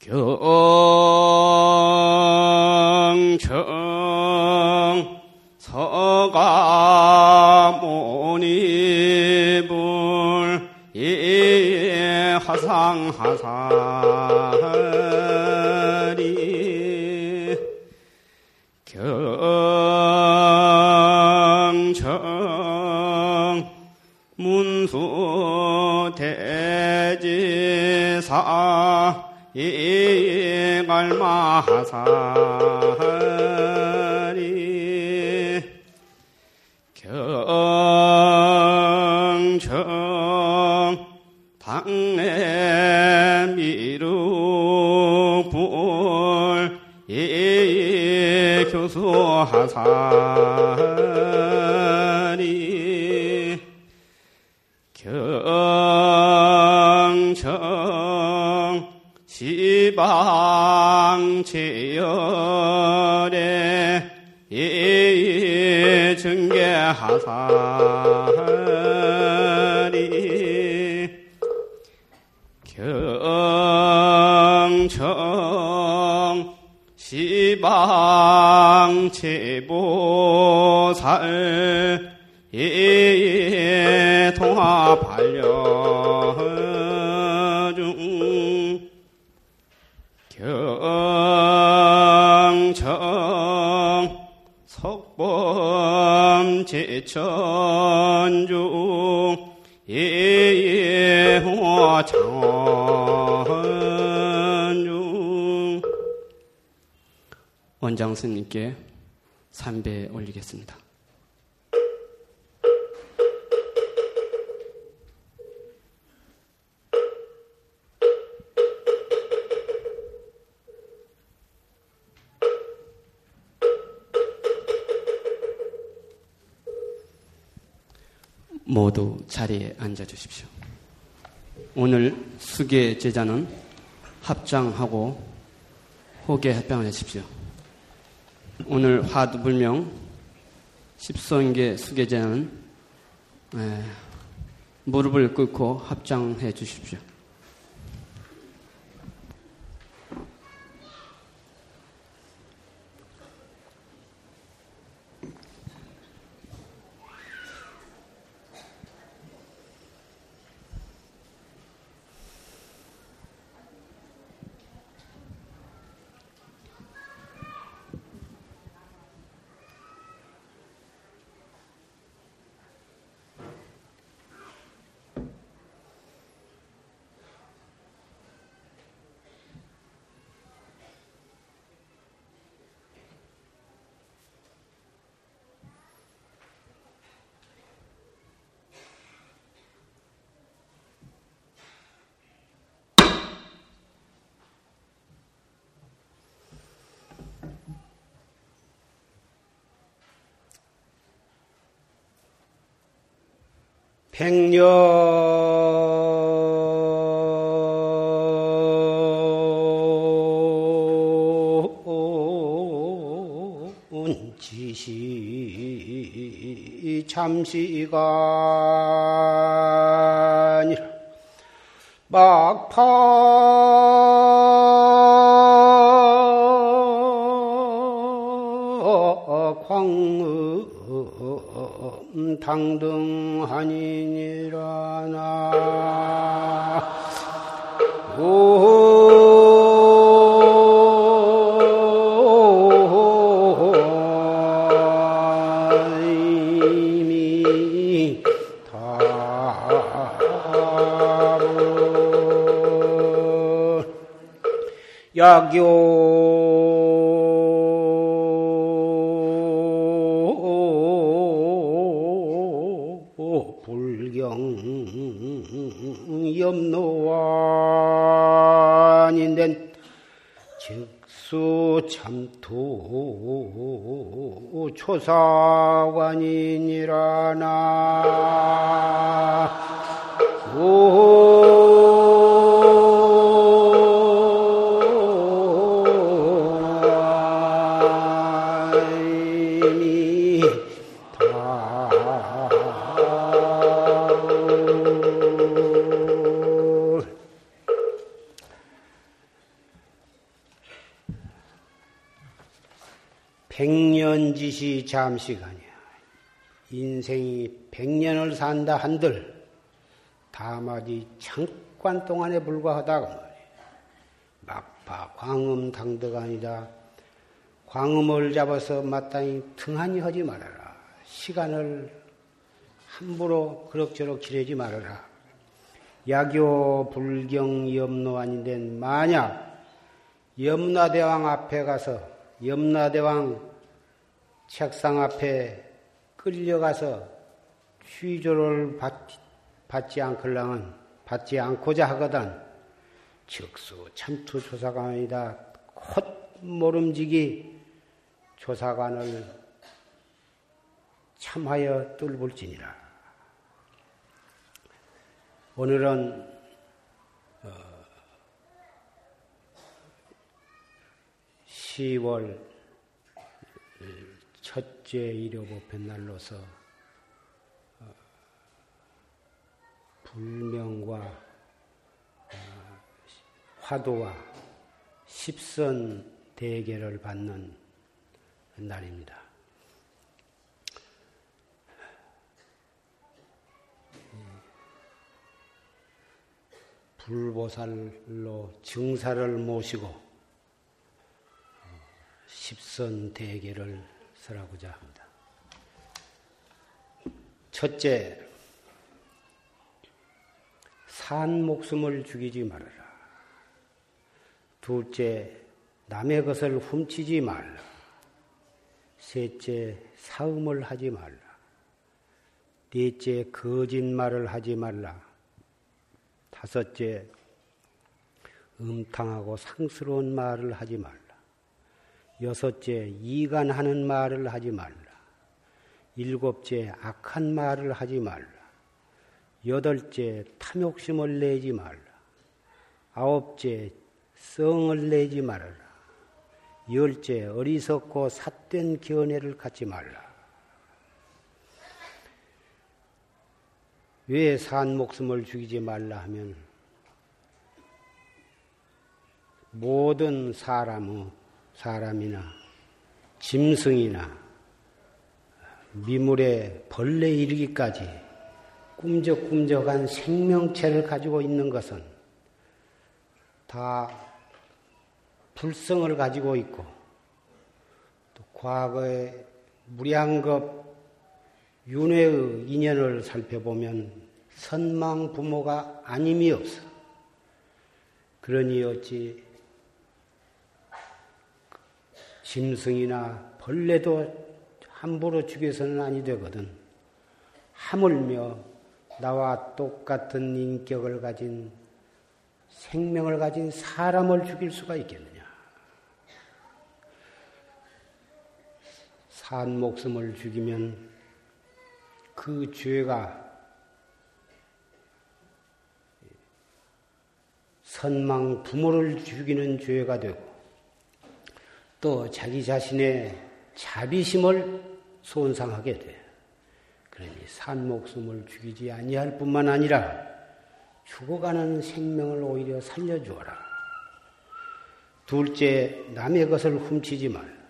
경청 서가모니불 예 하상하사 이갈마하사리. 경청 당내 미루 불 예 교수하사 시방체열에 예 증계하사리 원장 스님께 삼배 올리겠습니다. 모두 자리에 앉아 주십시오. 오늘 수계 제자는 합장하고 호계 합장을 하십시오. 오늘 화두불명 십선계 수계자는 에, 무릎을 꿇고 합장해 주십시오. 백년. 지시 잠시간이라 막파 광음 당등 야교. 불경 염노완인된 즉수 참토 초사관이니라 나 잠시간이야. 인생이 백년을 산다 한들 다마디 잠깐 동안에 불과하다고 말이야. 막파 광음 당도가 아니다. 광음을 잡아서 마땅히 등한히 하지 말아라. 시간을 함부로 그럭저럭 지내지 말아라. 야교 불경 염노 아닌데 만약 염라대왕 앞에 가서 염라대왕 책상 앞에 끌려가서 취조를 받, 받지 않걸랑은 받지 않고자 하거든 즉수 참투 조사관이다 콧 모름지기 조사관을 참하여 뚫을지니라. 오늘은 어, 10월 첫째 일요법회 날로서 어, 불명과 어, 화도와 십선 대계를 받는 날입니다. 불보살로 증사를 모시고 십선 대계를 설하고자 합니다. 첫째, 산 목숨을 죽이지 말아라. 둘째, 남의 것을 훔치지 말라. 셋째, 사음을 하지 말라. 넷째, 거짓말을 하지 말라. 다섯째, 음탕하고 상스러운 말을 하지 말라. 여섯째, 이간하는 말을 하지 말라. 일곱째, 악한 말을 하지 말라. 여덟째, 탐욕심을 내지 말라. 아홉째, 성을 내지 말아라. 열째, 어리석고 삿된 견해를 갖지 말라. 왜 산 목숨을 죽이지 말라 하면 모든 사람의 사람이나 짐승이나 미물에 벌레 이르기까지 꿈적꿈적한 생명체를 가지고 있는 것은 다 불성을 가지고 있고 또 과거의 무량겁 윤회의 인연을 살펴보면 선망 부모가 아님이 없어. 그러니 어찌 짐승이나 벌레도 함부로 죽여서는 아니 되거든. 하물며 나와 똑같은 인격을 가진 생명을 가진 사람을 죽일 수가 있겠느냐. 산 목숨을 죽이면 그 죄가 선망 부모를 죽이는 죄가 되고 또 자기 자신의 자비심을 손상하게 돼. 그러니 산 목숨을 죽이지 아니할 뿐만 아니라 죽어가는 생명을 오히려 살려주어라. 둘째, 남의 것을 훔치지 말.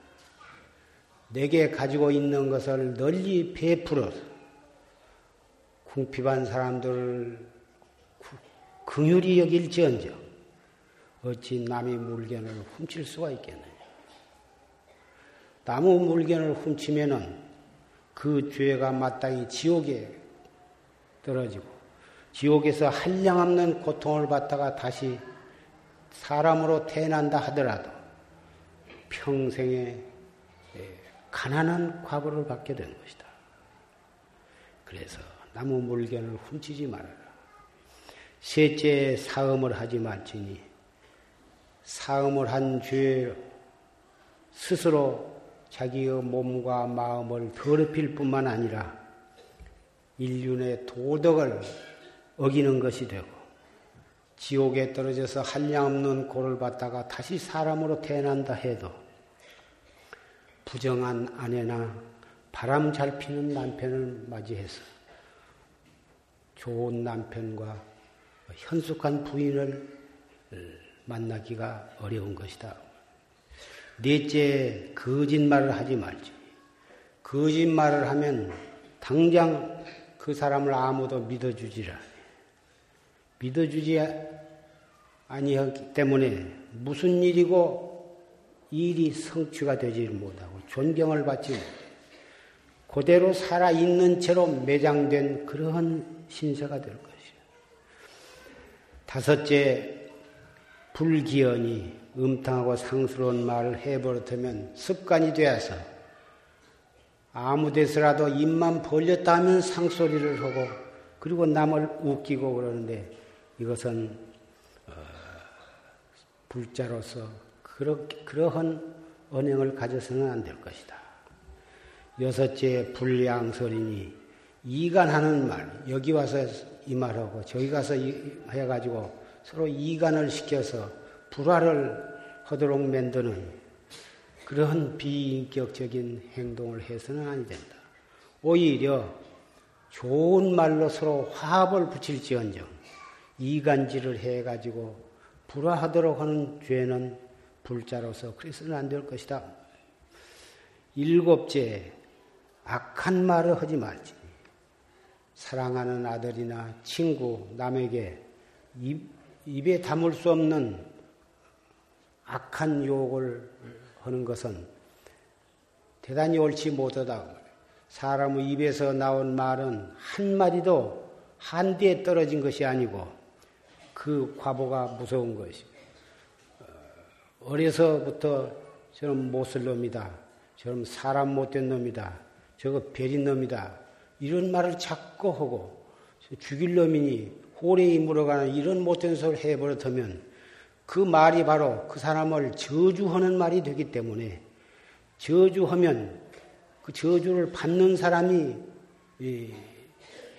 내게 가지고 있는 것을 널리 베풀어서 궁핍한 사람들을 긍휼히 여길지언정 어찌 남의 물건을 훔칠 수가 있겠느냐. 나무 물건을 훔치면은 그 죄가 마땅히 지옥에 떨어지고 지옥에서 한량없는 고통을 받다가 다시 사람으로 태어난다 하더라도 평생에 예, 가난한 과거를 받게 되는 것이다. 그래서 나무 물건을 훔치지 말아라. 셋째 사음을 하지 말지니 사음을 한 죄 스스로 자기의 몸과 마음을 더럽힐 뿐만 아니라 인륜의 도덕을 어기는 것이 되고 지옥에 떨어져서 한량없는 고를 받다가 다시 사람으로 태어난다 해도 부정한 아내나 바람 잘 피는 남편을 맞이해서 좋은 남편과 현숙한 부인을 만나기가 어려운 것이다. 넷째, 거짓말을 하지 말지. 거짓말을 하면 당장 그 사람을 아무도 믿어주지라. 믿어주지 아니었기 때문에 무슨 일이고 일이 성취가 되지 못하고 존경을 받지 못하고 그대로 살아있는 채로 매장된 그러한 신세가 될 것이다. 다섯째, 불기연이 음탕하고 상스러운 말을 해버릇하면 습관이 되어서 아무 데서라도 입만 벌렸다 하면 상소리를 하고 그리고 남을 웃기고 그러는데 이것은 어, 불자로서 그러, 그러한 언행을 가져서는 안 될 것이다. 여섯째 불량설이니 이간하는 말 여기 와서 이 말하고 저기 가서 해가지고 서로 이간을 시켜서 불화를 하도록 만드는 그러한 비인격적인 행동을 해서는 아니 된다. 오히려 좋은 말로 서로 화합을 붙일지언정 이간질을 해가지고 불화하도록 하는 죄는 불자로서 그래서는 안 될 것이다. 일곱째, 악한 말을 하지 말지. 사랑하는 아들이나 친구, 남에게 입, 입에 담을 수 없는 악한 욕을 하는 것은 대단히 옳지 못하다. 사람의 입에서 나온 말은 한마디도 한디에 떨어진 것이 아니고 그 과보가 무서운 것이. 어려서부터 저는 못쓸 놈이다. 저는 사람 못된 놈이다. 저거 베린 놈이다. 이런 말을 자꾸 하고 죽일 놈이니 호래이 물어가는 이런 못된 소리를 해버렸다면 그 말이 바로 그 사람을 저주하는 말이 되기 때문에 저주하면 그 저주를 받는 사람이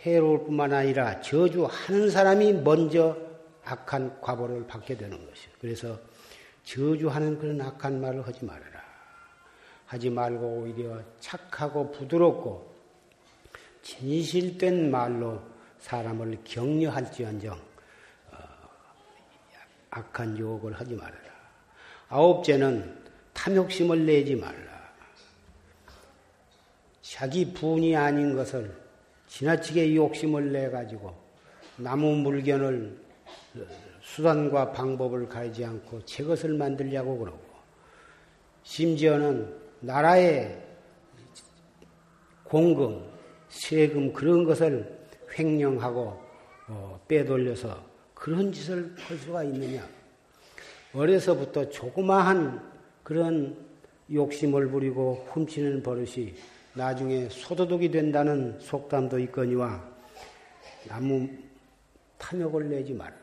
해로울 뿐만 아니라 저주하는 사람이 먼저 악한 과보를 받게 되는 것이요. 그래서 저주하는 그런 악한 말을 하지 말아라. 하지 말고 오히려 착하고 부드럽고 진실된 말로 사람을 격려할지언정 악한 유혹을 하지 말아라. 아홉째는 탐욕심을 내지 말라. 자기 분이 아닌 것을 지나치게 욕심을 내 가지고 나무 물견을 수단과 방법을 가리지 않고 제 것을 만들려고 그러고 심지어는 나라의 공금, 세금 그런 것을 횡령하고 어, 빼돌려서 그런 짓을 할 수가 있느냐? 어려서부터 조그마한 그런 욕심을 부리고 훔치는 버릇이 나중에 소도둑이 된다는 속담도 있거니와 나무 탐욕을 내지 말아라.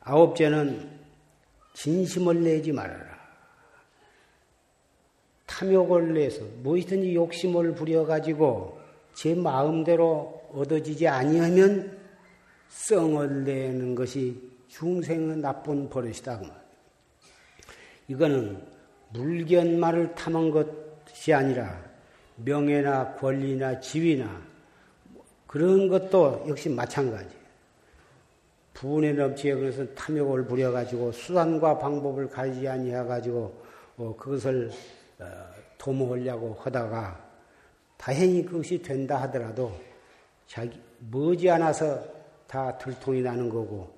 아홉째는 진심을 내지 말아라. 탐욕을 내서 무엇이든지 욕심을 부려가지고 제 마음대로 얻어지지 아니하면 성을 내는 것이 중생의 나쁜 버릇이다. 그 이거는 물견말을 탐한 것이 아니라 명예나 권리나 지위나 그런 것도 역시 마찬가지. 분에 넘치에 그래서 탐욕을 부려가지고 수단과 방법을 가지지 아니해가지고 어, 그것을 어, 도모하려고 하다가 다행히 그것이 된다 하더라도 자기 머지않아서 다 들통이 나는 거고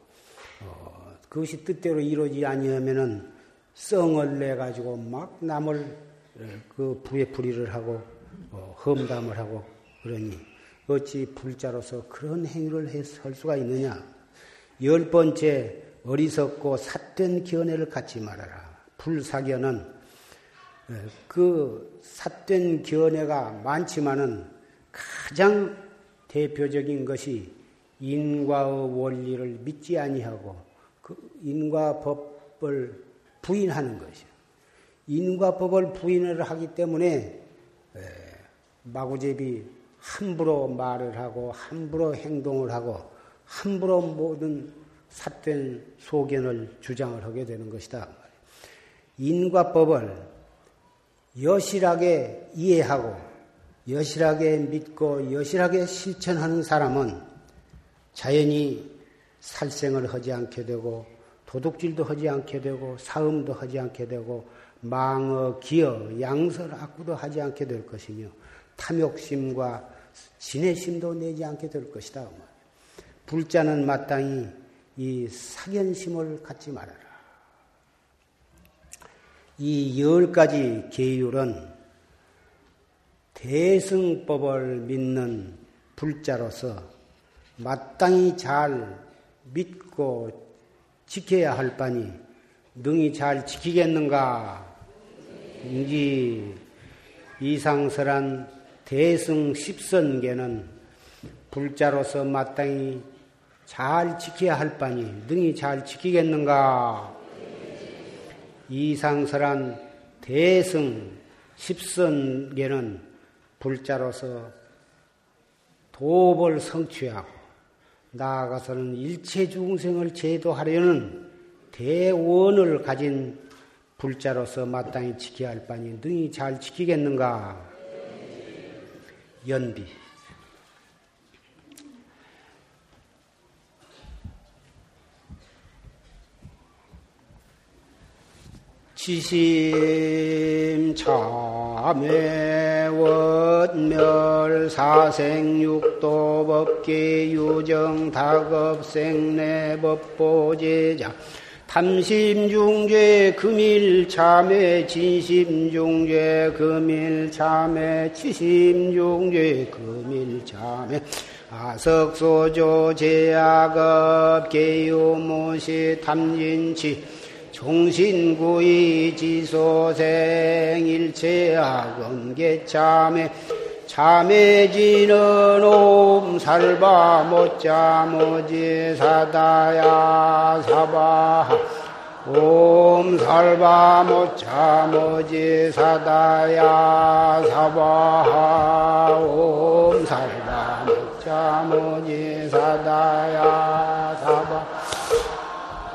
어, 그것이 뜻대로 이루어지지 아니하면은 썽을 내 가지고 막 남을 어, 그 부에 불의를 하고 어, 험담을 하고 그러니 어찌 불자로서 그런 행위를 할 수가 있느냐? 열 번째 어리석고 삿된 견해를 갖지 말아라. 불사견은 어, 그 삿된 견해가 많지만은 가장 대표적인 것이 인과의 원리를 믿지 아니하고 그 인과 법을 부인하는 것이요. 인과 법을 부인을 하기 때문에 마구제비 함부로 말을 하고 함부로 행동을 하고 함부로 모든 삿된 소견을 주장을 하게 되는 것이다. 인과법을 여실하게 이해하고 여실하게 믿고 여실하게 실천하는 사람은 자연히 살생을 하지 않게 되고 도둑질도 하지 않게 되고 사음도 하지 않게 되고 망어, 기어, 양설, 악구도 하지 않게 될 것이며 탐욕심과 진해심도 내지 않게 될 것이다. 불자는 마땅히 이 사견심을 갖지 말아라. 이 열 가지 계율은 대승법을 믿는 불자로서 마땅히 잘 믿고 지켜야 할 바니 능히 잘 지키겠는가? 인지 이상설한 대승 십선계는 불자로서 마땅히 잘 지켜야 할 바니 능히 잘 지키겠는가? 이상설한 대승 십선계는 불자로서 도업을 성취하고 나아가서는 일체 중생을 제도하려는 대원을 가진 불자로서 마땅히 지켜야 할 바니 능히 잘 지키겠는가? 연비. 지심 참회 원멸 사생육도 법계 유정 다급 생내 법보제자 탐심중죄 금일 참회 진심중죄 금일 참회 치심중죄 금일 참회 아석소조 제약업 개요무시 탐진치 종신구이 지소생 일체악음 개참회 참해지는 옴살바 못자 모지 사다야 사바. 옴살바 못자 모지 사다야 사바. 옴살바 못자 모지 사다야 사바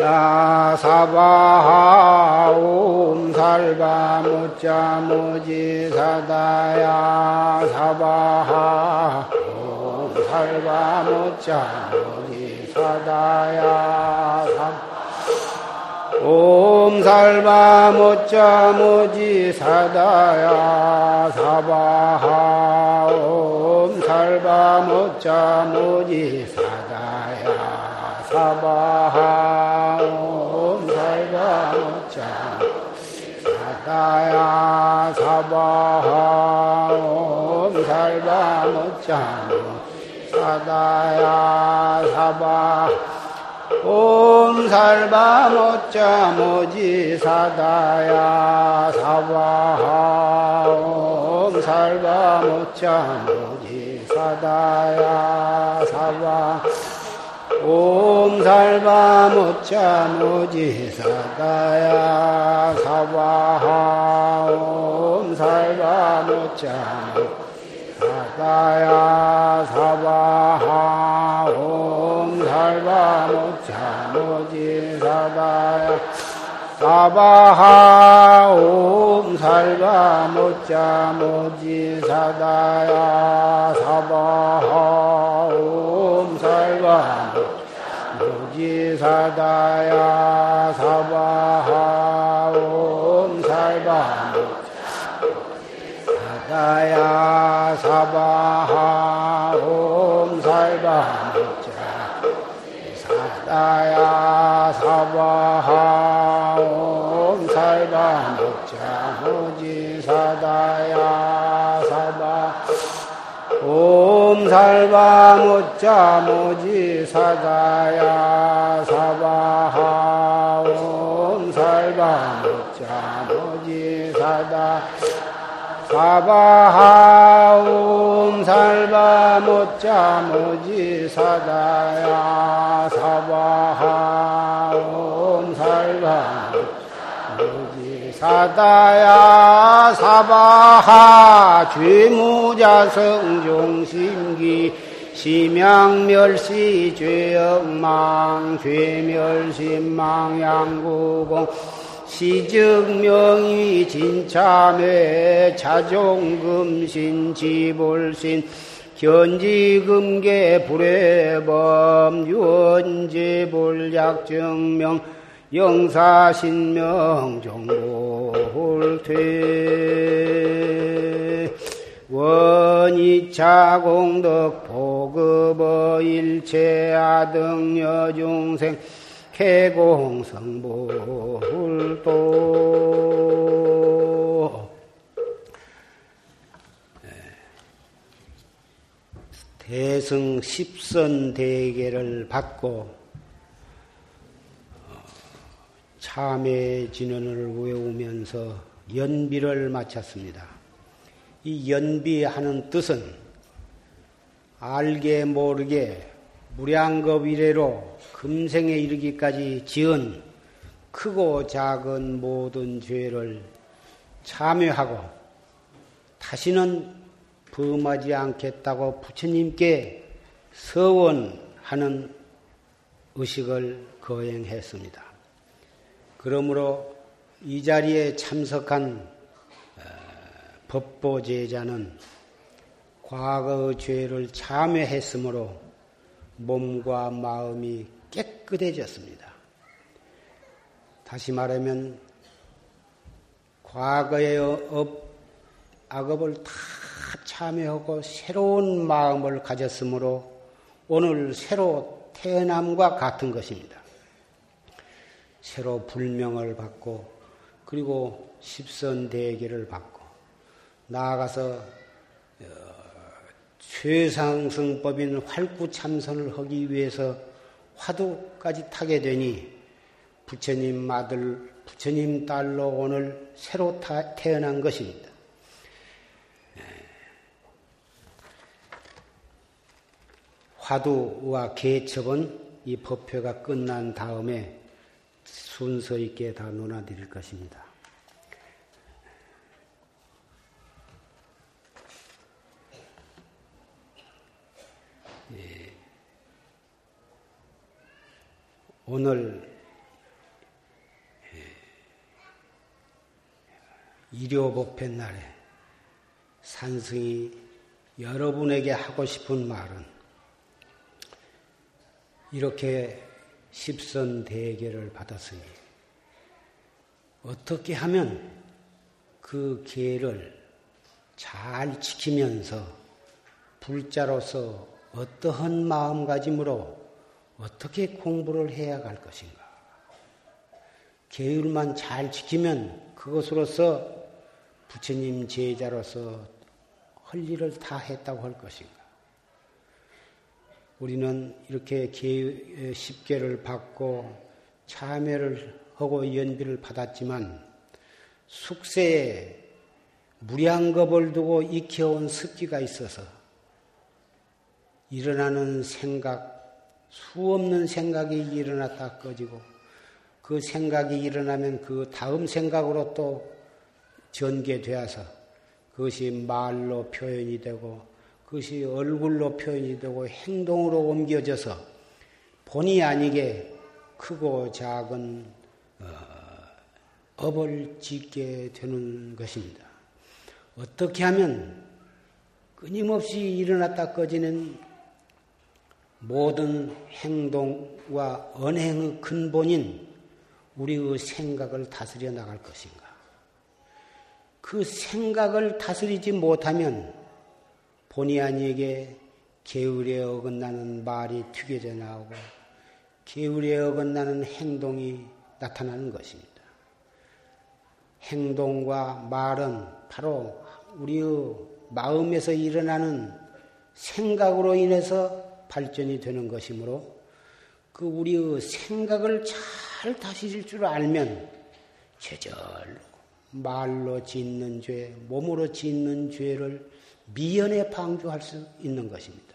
야 사바하 옴 살바 무자 무지 사다야 사바하 옴 살바 무자 무지 사다야 옴 살바 무자 무지 사다야 사바하 옴 살바 무자 무지 사다야 사바하 옴 살바 모자 사다야 사바하 옴 살바 모자 사다야 사바 옴 살바 모자 모지 사다야 사바하 옴 살바 모자 모지 사다야 사바 옴 살바 모차 모지 사다야 사바하. 옴 살바 모차 사다야 사바하. 옴 살바 모차 모지 사다야 사바하. 옴 살바 모차 모지 사다야 사바하. 옴 살바 모 지 사다야 사바하 옴 살바. 사다야 사바하 옴 살바. 사다야 사바하 옴 살바. 목자 모지 사다야 사바. 옴 살바 모자 모지 사다야 사바하 옴 살바 모자 모지 사다 사바하 옴 살바 못자 모지 사다야 사바하 옴 살바 사다야 사바하 죄무자 성 종심기 심양멸시 죄영망 죄멸심망 양구공 시증명이 진참회 자종금신 지불신 견지금계 불회범 유언제불약증명 영사신명 정보홀퇴 원이차 공덕 보급어 일체 아등 여 중생 개공성불도 대승 십선 대계를 받고 참회 진언을 외우면서 연비를 마쳤습니다. 이 연비하는 뜻은 알게 모르게 무량겁 이래로 금생에 이르기까지 지은 크고 작은 모든 죄를 참여하고 다시는 범하지 않겠다고 부처님께 서원하는 의식을 거행했습니다. 그러므로 이 자리에 참석한 어, 법보제자는 과거의 죄를 참회했으므로 몸과 마음이 깨끗해졌습니다. 다시 말하면 과거의 업, 악업을 다 참회하고 새로운 마음을 가졌으므로 오늘 새로 태어남과 같은 것입니다. 새로 불명을 받고 그리고 십선 대계를 받고 나아가서 어, 최상승법인 활구참선을 하기 위해서 화두까지 타게 되니 부처님 아들, 부처님 딸로 오늘 새로 태어난 것입니다. 예. 화두와 개첩은 이 법회가 끝난 다음에 순서 있게 다 논하드릴 것입니다. 예. 오늘 예. 일요법회 날에 산승이 여러분에게 하고 싶은 말은 이렇게 십선 대계를 받았으니 어떻게 하면 그 계를 잘 지키면서 불자로서 어떠한 마음가짐으로 어떻게 공부를 해야 갈 것인가? 계율만 잘 지키면 그것으로서 부처님 제자로서 할 일을 다 했다고 할 것인가? 우리는 이렇게 십계를 받고 참여를 하고 연비를 받았지만 숙세에 무량겁을 두고 익혀온 습기가 있어서 일어나는 생각, 수 없는 생각이 일어났다 꺼지고 그 생각이 일어나면 그 다음 생각으로 또 전개되어서 그것이 말로 표현이 되고 그것이 얼굴로 표현이 되고 행동으로 옮겨져서 본의 아니게 크고 작은 어, 업을 짓게 되는 것입니다. 어떻게 하면 끊임없이 일어났다 꺼지는 모든 행동과 언행의 근본인 우리의 생각을 다스려 나갈 것인가? 그 생각을 다스리지 못하면 본의 아니에게 게으르에 어긋나는 말이 튀겨져 나오고 게으르에 어긋나는 행동이 나타나는 것입니다. 행동과 말은 바로 우리의 마음에서 일어나는 생각으로 인해서 발전이 되는 것이므로 그 우리의 생각을 잘 다스릴 줄 알면 제절로 말로 짓는 죄, 몸으로 짓는 죄를 미연에 방조할 수 있는 것입니다.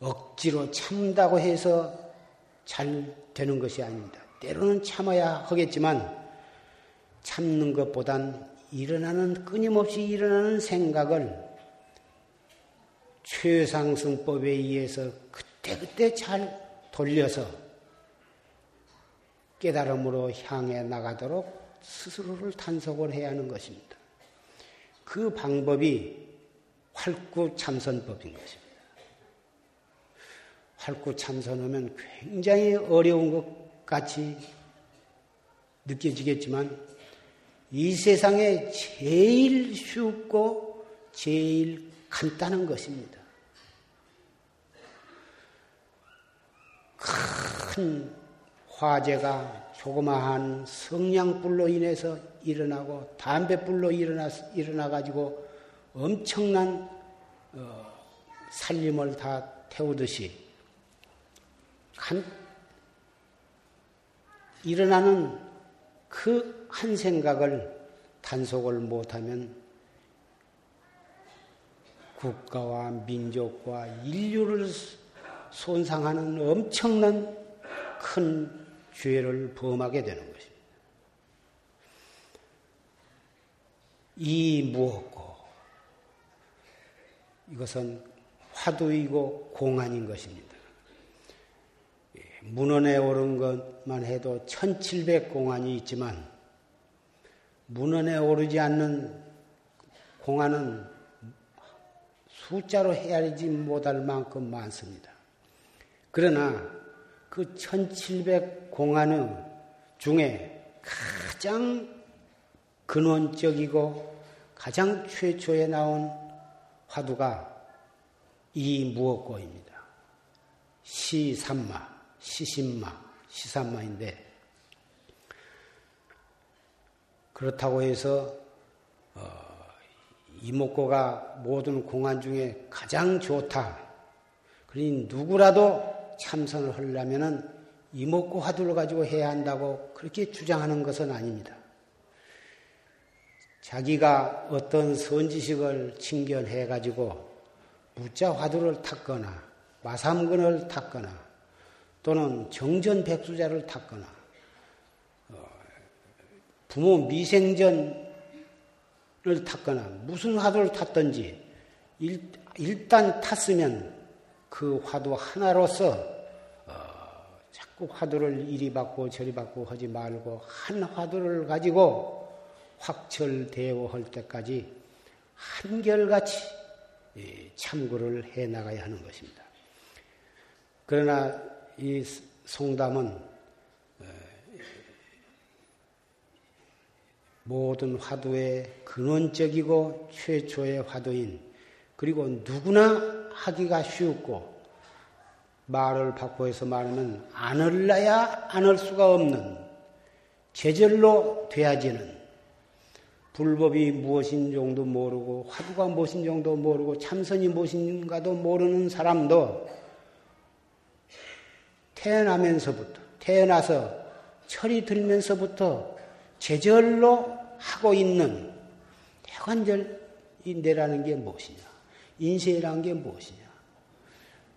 억지로 참다고 해서 잘 되는 것이 아닙니다. 때로는 참아야 하겠지만 참는 것보단 일어나는 끊임없이 일어나는 생각을 최상승법에 의해서 그때그때 잘 돌려서 깨달음으로 향해 나가도록 스스로를 탄속을 해야 하는 것입니다. 그 방법이 활구 참선법인 것입니다. 활구 참선하면 굉장히 어려운 것 같이 느껴지겠지만 이 세상에 제일 쉽고 제일 간단한 것입니다. 큰 화재가 조그마한 성냥불로 인해서 일어나고 담배불로 일어나 일어나 가지고 엄청난 어, 살림을 다 태우듯이 한 일어나는 그 한 생각을 단속을 못하면 국가와 민족과 인류를 손상하는 엄청난 큰 죄를 범하게 되는 것입니다. 이 무엇고 이것은 화두이고 공안인 것입니다. 예, 문헌에 오른 것만 해도 1700 공안이 있지만 문헌에 오르지 않는 공안은 숫자로 헤아리지 못할 만큼 많습니다. 그러나 그 1700 공안의 중에 가장 근원적이고 가장 최초에 나온 화두가 이 무엇고입니다. 시삼마, 시신마, 시삼마인데 그렇다고 해서 어, 이목고가 모든 공안 중에 가장 좋다. 그러니 누구라도 참선을 하려면은 이목구 화두를 가지고 해야 한다고 그렇게 주장하는 것은 아닙니다. 자기가 어떤 선지식을 칭견해 가지고 무자 화두를 탔거나 마삼근을 탔거나 또는 정전 백수자를 탔거나 어, 부모 미생전을 탔거나 무슨 화두를 탔든지 일단 탔으면 그 화두 하나로서 어, 자꾸 화두를 이리 받고 저리 받고 하지 말고 한 화두를 가지고 확철대오할 때까지 한결같이 예, 참고를 해 나가야 하는 것입니다. 그러나 이 송담은 어, 모든 화두의 근원적이고 최초의 화두인 그리고 누구나 하기가 쉽고 말을 바꿔서 말하면 안을라야 안을 수가 없는 제절로 돼야지는 불법이 무엇인 정도 모르고 화두가 무엇인 정도 모르고 참선이 무엇인가도 모르는 사람도 태어나면서부터 태어나서 철이 들면서부터 제절로 하고 있는 대관절인데라는 게 무엇이냐? 인생이란 게 무엇이냐?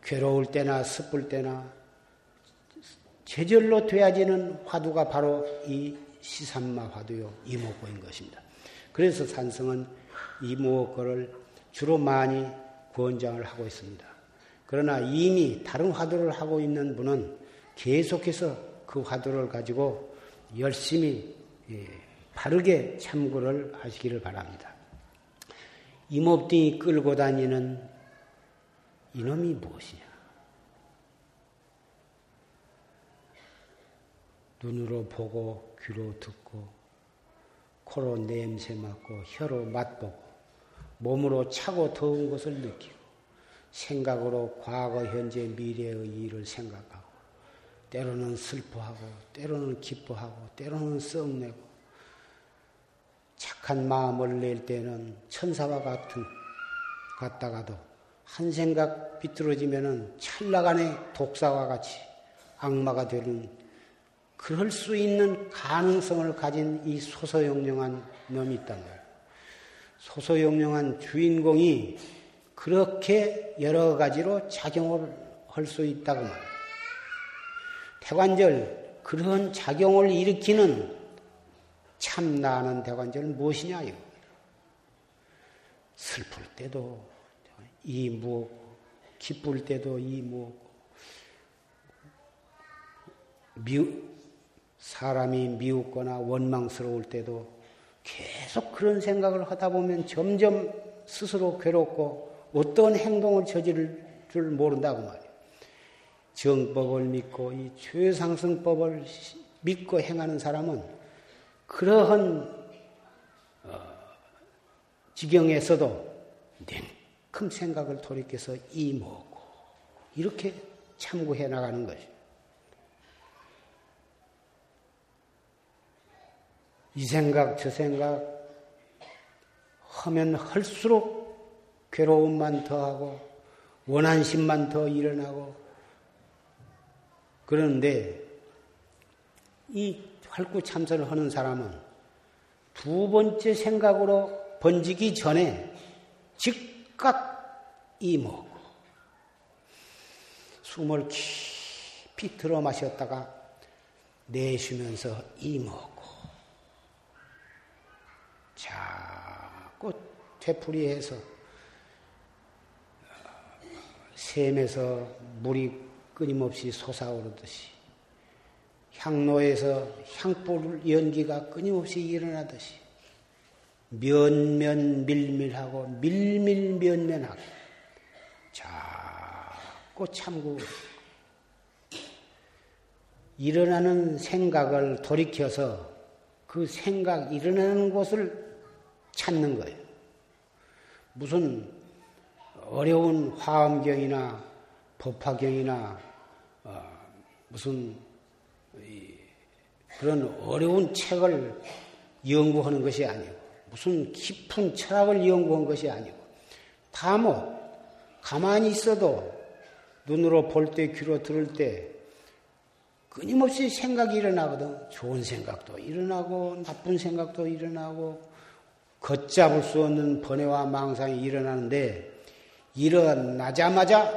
괴로울 때나 습불 때나 제절로 돼야지는 화두가 바로 이 시산마 화두요 이목고인 것입니다. 그래서 산성은 이목고를 주로 많이 권장을 하고 있습니다. 그러나 이미 다른 화두를 하고 있는 분은 계속해서 그 화두를 가지고 열심히 예, 바르게 참고를 하시기를 바랍니다. 이목등이 끌고 다니는 이놈이 무엇이냐? 눈으로 보고, 귀로 듣고, 코로 냄새 맡고, 혀로 맛보고, 몸으로 차고 더운 것을 느끼고, 생각으로 과거, 현재, 미래의 일을 생각하고, 때로는 슬퍼하고, 때로는 기뻐하고, 때로는 썩내고, 착한 마음을 낼 때는 천사와 같은 같다가도 한 생각 비뚤어지면은 찰나간의 독사와 같이 악마가 되는 그럴 수 있는 가능성을 가진 이 소소영령한 놈이 있단 말이에요. 소소영령한 주인공이 그렇게 여러 가지로 작용을 할 수 있다고 말이에요. 태관절 그런 작용을 일으키는 참 나는 대관절은 무엇이냐 이거. 슬플 때도 이 무엇고 기쁠 때도 이 무엇고 미 사람이 미웃거나 원망스러울 때도 계속 그런 생각을 하다 보면 점점 스스로 괴롭고 어떤 행동을 저지를 줄 모른다고 말이에요. 정법을 믿고 이 최상승법을 믿고 행하는 사람은 그러한 어, 지경에서도 냉큼 생각을 돌이켜서 이먹고 이렇게 참고해 나가는 것이. 이 생각 저 생각 하면 할수록 괴로움만 더하고 원한심만 더 일어나고 그런데 이 활구 참선을 하는 사람은 두 번째 생각으로 번지기 전에 즉각 이먹고 숨을 깊이 들어 마셨다가 내쉬면서 이먹고 자꾸 되풀이해서 샘에서 물이 끊임없이 솟아오르듯이 향로에서 향불 연기가 끊임없이 일어나듯이 면면 밀밀하고 밀밀면면하고 자꾸 참고 일어나는 생각을 돌이켜서 그 생각 일어나는 곳을 찾는 거예요. 무슨 어려운 화엄경이나 법화경이나 어, 무슨 그런 어려운 책을 연구하는 것이 아니고 무슨 깊은 철학을 연구한 것이 아니고 다뭐 가만히 있어도 눈으로 볼 때 귀로 들을 때 끊임없이 생각이 일어나거든. 좋은 생각도 일어나고 나쁜 생각도 일어나고 걷잡을 수 없는 번뇌와 망상이 일어나는데 일어나자마자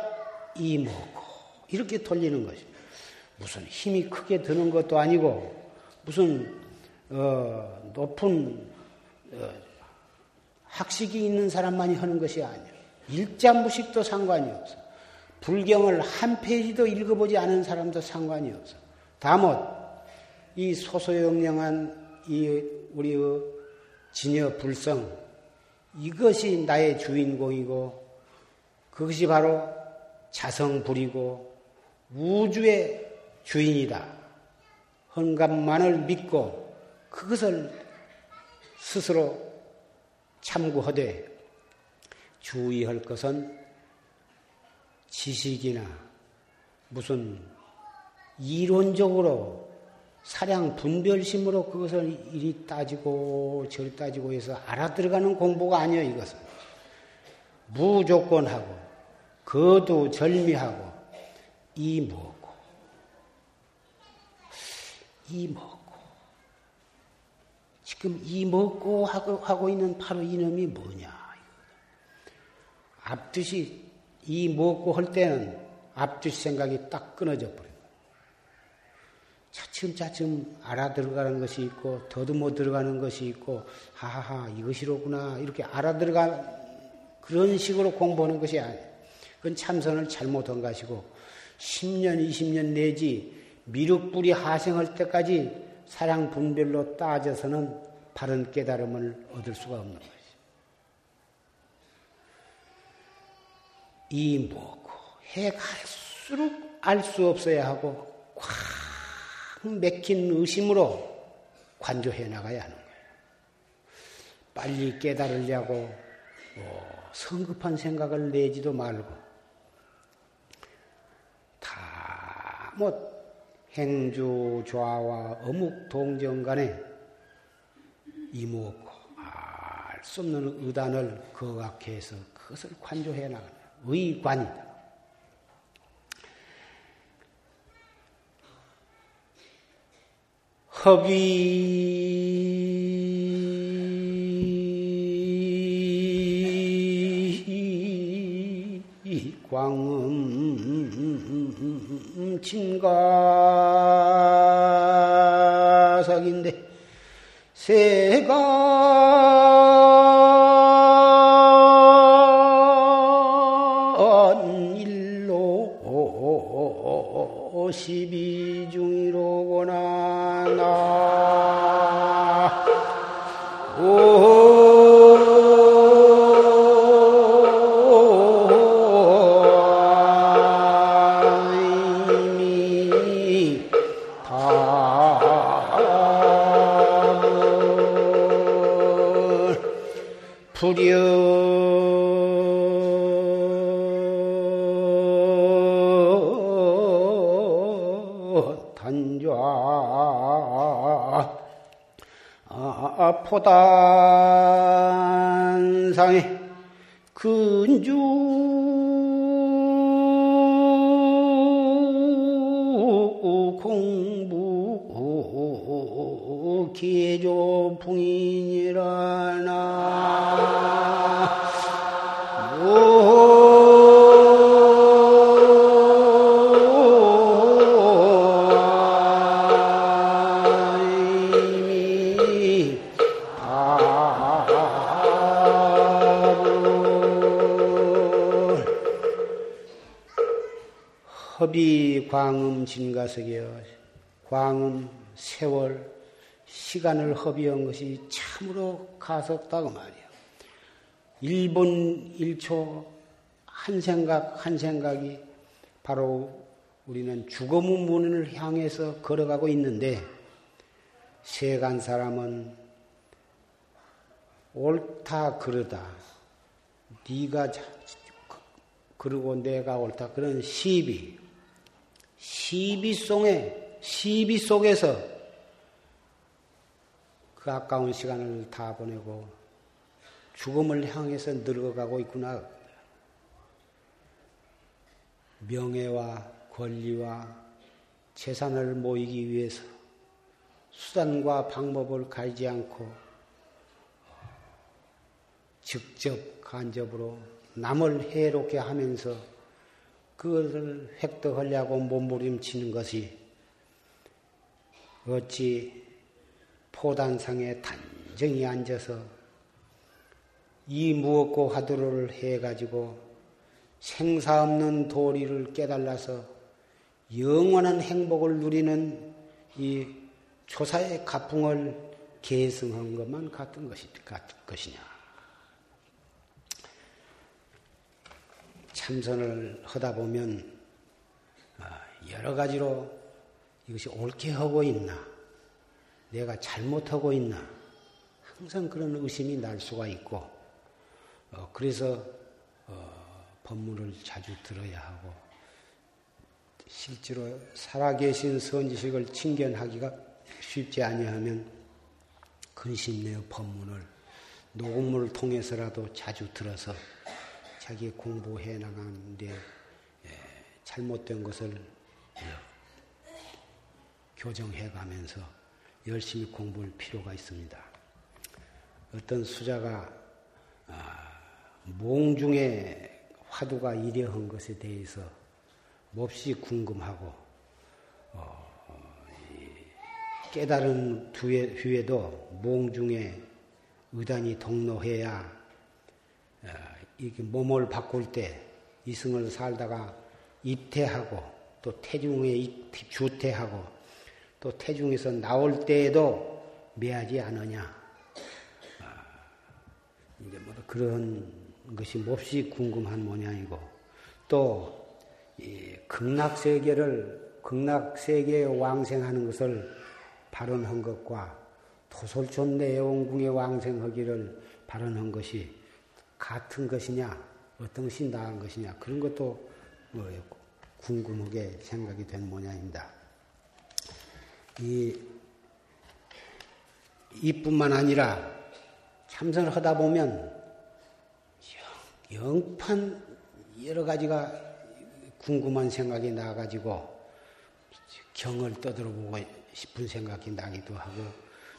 이먹고 이렇게 돌리는 것이 무슨 힘이 크게 드는 것도 아니고 무슨 어, 높은 어, 학식이 있는 사람만이 하는 것이 아니야. 일자무식도 상관이 없어. 불경을 한 페이지도 읽어보지 않은 사람도 상관이 없어. 다못 이 소소영령한 이 우리의 진여 불성 이것이 나의 주인공이고 그것이 바로 자성불이고 우주의 주인이다. 헌감만을 믿고 그것을 스스로 참고하되 주의할 것은 지식이나 무슨 이론적으로 사량 분별심으로 그것을 이리 따지고 저리 따지고 해서 알아들어가는 공부가 아니에요, 이것은. 무조건하고, 거두 절미하고, 이무 이 먹고 지금 이 먹고 하고, 하고 있는 바로 이놈이 뭐냐? 앞뜻이 이 먹고 할 때는 앞뜻 생각이 딱 끊어져 버려요. 차츰차츰 알아들어가는 것이 있고 더듬어 들어가는 것이 있고 하하하 이것이로구나 이렇게 알아들어가 그런 식으로 공부하는 것이 아니에요. 그건 참선을 잘못한 것이고 10년, 20년 내지 미륵불이 하생할 때까지 사랑 분별로 따져서는 바른 깨달음을 얻을 수가 없는 것이. 이 뭐고 해 갈수록 알 수 없어야 하고 꽉 맥힌 의심으로 관조해 나가야 하는 거예요. 빨리 깨달으려고 뭐 성급한 생각을 내지도 말고 다뭐 행주 좌와 어묵 동정 간에 이무없고 알 수 없는 의단을 거각해서 그것을 관조해 나가는 의관이다. 허비 광음 사기인데 세간 포단상에 근주. 공부. 기조풍이니라나 광음 진가석이여 광음 세월 시간을 허비한 것이 참으로 가석다고 말이야. 1분 1초 한 생각 한 생각이 바로 우리는 죽음의 문을 향해서 걸어가고 있는데 세간 사람은 옳다 그러다 네가 그러고 내가 옳다 그런 시비 시비 속에, 시비 속에서 그 아까운 시간을 다 보내고 죽음을 향해서 늙어가고 있구나. 명예와 권리와 재산을 모이기 위해서 수단과 방법을 가리지 않고 직접 간접으로 남을 해롭게 하면서 그것을 획득하려고 몸부림치는 것이 어찌 포단상에 단정히 앉아서 이 무엇고 하도를 해가지고 생사 없는 도리를 깨달아서 영원한 행복을 누리는 이 조사의 가풍을 계승한 것만 같은 것이, 같은 것이냐. 참선을 하다 보면 아, 여러 가지로 이것이 옳게 하고 있나, 내가 잘못하고 있나, 항상 그런 의심이 날 수가 있고, 어, 그래서 어, 법문을 자주 들어야 하고, 실제로 살아계신 선지식을 친견하기가 쉽지 아니하면 근심 내어 법문을 녹음을 통해서라도 자주 들어서 자기 공부해 나가는데 예, 잘못된 것을 예, 교정해 가면서 열심히 공부할 필요가 있습니다. 어떤 수자가 아, 몽중에 화두가 이려한 것에 대해서 몹시 궁금하고 어, 깨달은 후에도 몽중에 의단이 동로해야 이렇게 몸을 바꿀 때 이승을 살다가 입퇴하고 또 태중에 주퇴하고 또 태중에서 나올 때에도 매하지 않으냐. 아, 이제 뭐 그런 것이 몹시 궁금한 모양이고 또 극락 세계를 극락 세계에 왕생하는 것을 발언한 것과 토솔촌 내원궁에 왕생하기를 발언한 것이 같은 것이냐, 어떤 것이 나은 것이냐, 그런 것도 뭐 궁금하게 생각이 된 모양입니다. 이, 이뿐만 아니라 참선을 하다 보면 영, 판 여러 가지가 궁금한 생각이 나가지고 경을 떠들어보고 싶은 생각이 나기도 하고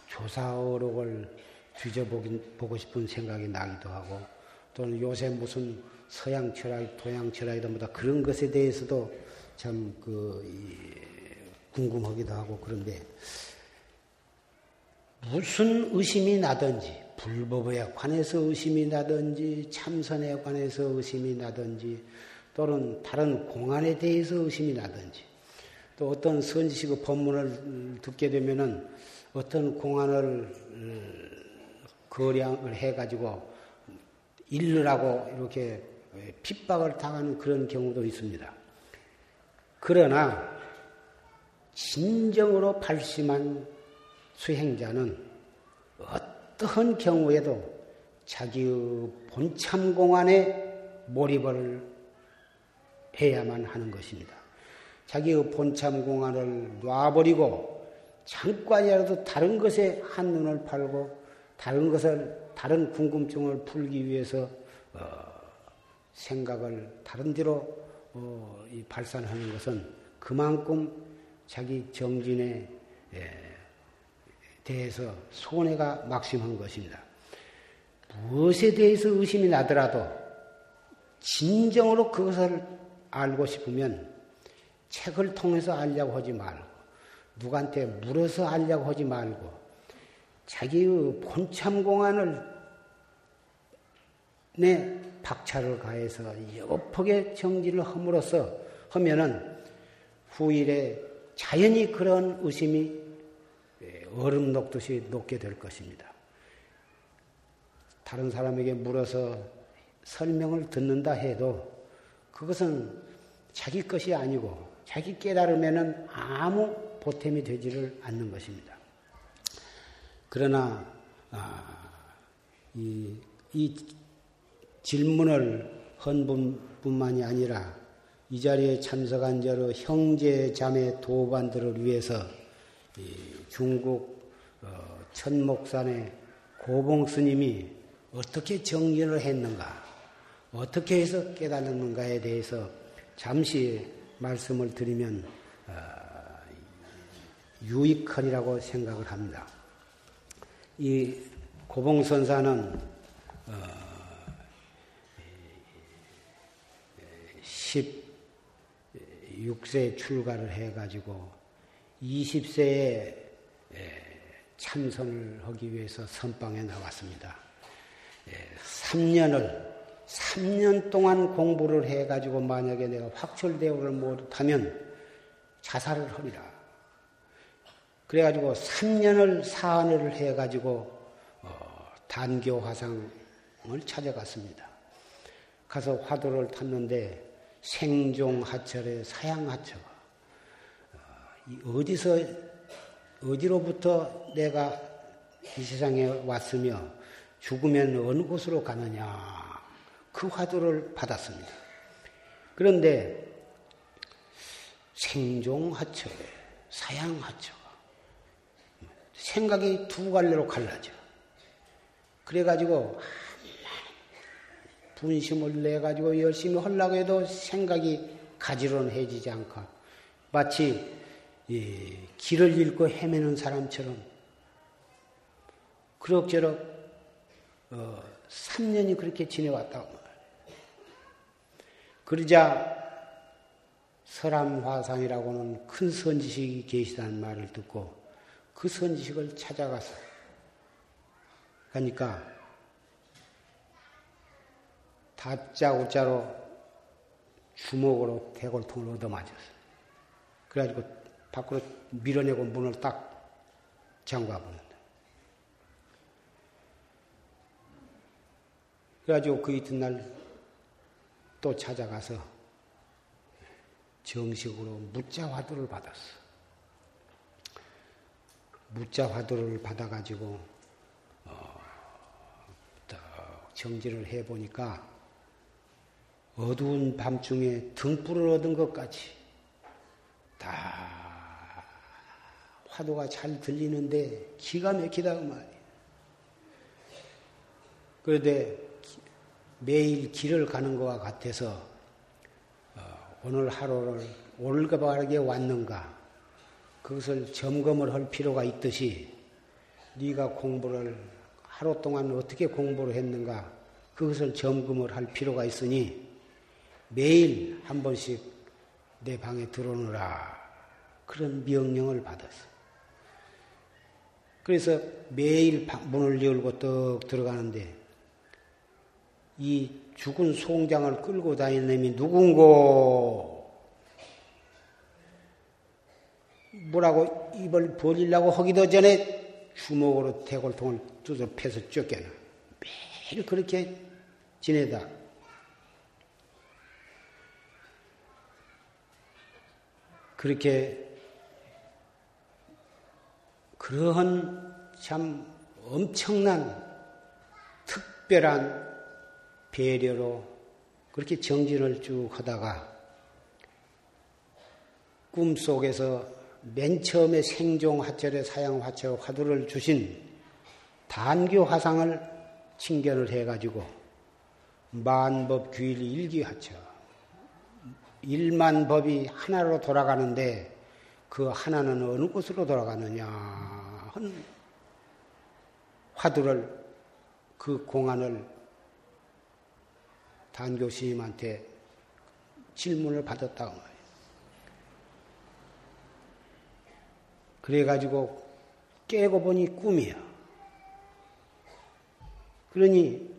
조사어록을 뒤져보고 싶은 생각이 나기도 하고 또는 요새 무슨 서양 철학, 동양 철학이다 뭐다 그런 것에 대해서도 참 그 궁금하기도 하고 그런데 무슨 의심이 나든지 불법에 관해서 의심이 나든지 참선에 관해서 의심이 나든지 또는 다른 공안에 대해서 의심이 나든지 또 어떤 선지식의 법문을 듣게 되면은 어떤 공안을 음, 거량을 해가지고 일르라고 이렇게 핍박을 당하는 그런 경우도 있습니다. 그러나 진정으로 발심한 수행자는 어떠한 경우에도 자기의 본참공 안에 몰입을 해야만 하는 것입니다. 자기의 본참공 안을 놔버리고 잠깐이라도 다른 것에 한눈을 팔고 다른 것을 다른 궁금증을 풀기 위해서 어, 생각을 다른 데로 어, 발산하는 것은 그만큼 자기 정진에 예, 대해서 손해가 막심한 것입니다. 무엇에 대해서 의심이 나더라도 진정으로 그것을 알고 싶으면 책을 통해서 알려고 하지 말고 누구한테 물어서 알려고 하지 말고 자기의 본참 공안을 내 박차를 가해서 여법하게 정지를 함으로써 하면은 후일에 자연히 그런 의심이 얼음 녹듯이 녹게 될 것입니다. 다른 사람에게 물어서 설명을 듣는다 해도 그것은 자기 것이 아니고 자기 깨달으면은 아무 보탬이 되지를 않는 것입니다. 그러나 아, 이, 이 질문을 한 분뿐만이 아니라 이 자리에 참석한 여러 형제 자매 도반들을 위해서 중국 어, 천목산의 고봉 스님이 어떻게 정리를 했는가, 어떻게 해서 깨달았는가에 대해서 잠시 말씀을 드리면 어, 유익하리라고 생각을 합니다. 이 고봉선사는 16세 어, 출가를 해가지고 20세에 참선을 하기 위해서 선방에 나왔습니다. 3년을 3년 동안 공부를 해가지고 만약에 내가 확철대오를 못하면 자살을 하리라. 그래가지고 3년을 사안을 해가지고 어, 단교 화상을 찾아갔습니다. 가서 화두를 탔는데 생종하철에 사양하처가 어, 어디서 어디로부터 내가 이 세상에 왔으며 죽으면 어느 곳으로 가느냐 그 화두를 받았습니다. 그런데 생종하처, 사양하처가 생각이 두 갈래로 갈라져. 그래가지고 분심을 내가지고 열심히 하려고 해도 생각이 가지런해지지 않고 마치 길을 잃고 헤매는 사람처럼 그럭저럭 어, 3년이 그렇게 지내왔다고 그러자 설암화상이라고는 큰 선지식이 계시다는 말을 듣고 그 선지식을 찾아가서 그러니까 다짜 우자로 주먹으로 대골통을 얻어맞았어요. 그래가지고 밖으로 밀어내고 문을 딱 잠가보는다. 그래가지고 그 이튿날 또 찾아가서 정식으로 무자 화두를 받았어. 무자 화두를 받아가지고 어, 정지를 해보니까 어두운 밤중에 등불을 얻은 것까지 다 화두가 잘 들리는데 기가 막히다 그 말이에요. 그런데 매일 길을 가는 것과 같아서 어, 오늘 하루를 올바르게 왔는가 그것을 점검을 할 필요가 있듯이 네가 공부를 하루 동안 어떻게 공부를 했는가 그것을 점검을 할 필요가 있으니 매일 한 번씩 내 방에 들어오느라 그런 명령을 받았어. 그래서 매일 문을 열고 떡 들어가는데 이 죽은 송장을 끌고 다니는 놈이 누군고 뭐라고 입을 벌리려고 하기도 전에 주먹으로 대골통을 두드려 패서 쫓겨나. 매일 그렇게 지내다. 그렇게 그러한 참 엄청난 특별한 배려로 그렇게 정진을 쭉 하다가 꿈속에서 맨 처음에 생종 화철에 사양 화철 화두를 주신 단교 화상을 칭견을 해가지고 만법 규일 일기 화철 일만 법이 하나로 돌아가는데 그 하나는 어느 곳으로 돌아가느냐 한 화두를 그 공안을 단교 스님한테 질문을 받았다고 말이에요. 그래가지고 깨고 보니 꿈이야. 그러니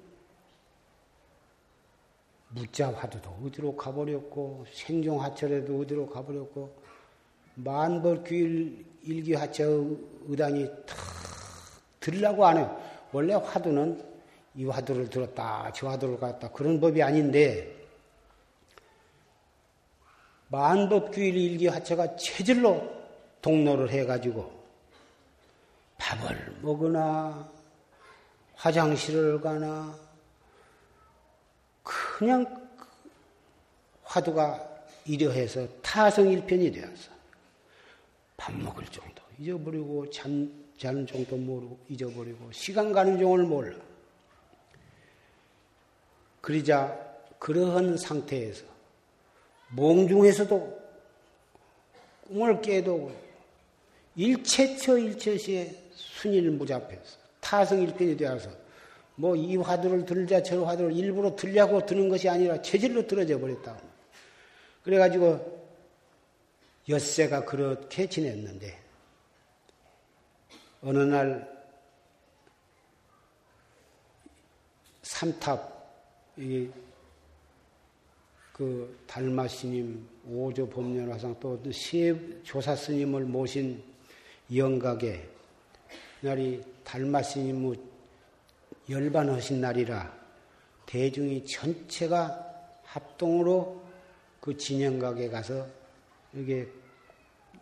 무자 화두도 어디로 가버렸고 생종하철에도 어디로 가버렸고 만벌규일 일기하처 의단이 탁안 해요. 원래 화두는 이 화두를 들었다 저 화두를 갔다 그런 법이 아닌데 만법규일 일기하처가 체질로 동로를 해가지고 밥을 먹으나 화장실을 가나 그냥 화두가 이러해서 타성일편이 되었어. 밥 먹을 정도 잊어버리고 잠 자는 정도 모르고 잊어버리고 시간 가는 종을 몰라. 그러자 그러한 상태에서 몽중에서도 꿈을 깨도 일체처 일체시에 순일무잡해서 타성일편이 되어서 뭐 이 화두를 들자 저 화두를 일부러 들려고 드는 것이 아니라 체질로 들어져 버렸다. 그래가지고 엿새가 그렇게 지냈는데 어느 날 삼탑 그 달마 스님 오조 법륜화상 또 세 조사 스님을 모신 영각에 날이 달마 스님 열반하신 날이라 대중이 전체가 합동으로 그 진영각에 가서 이게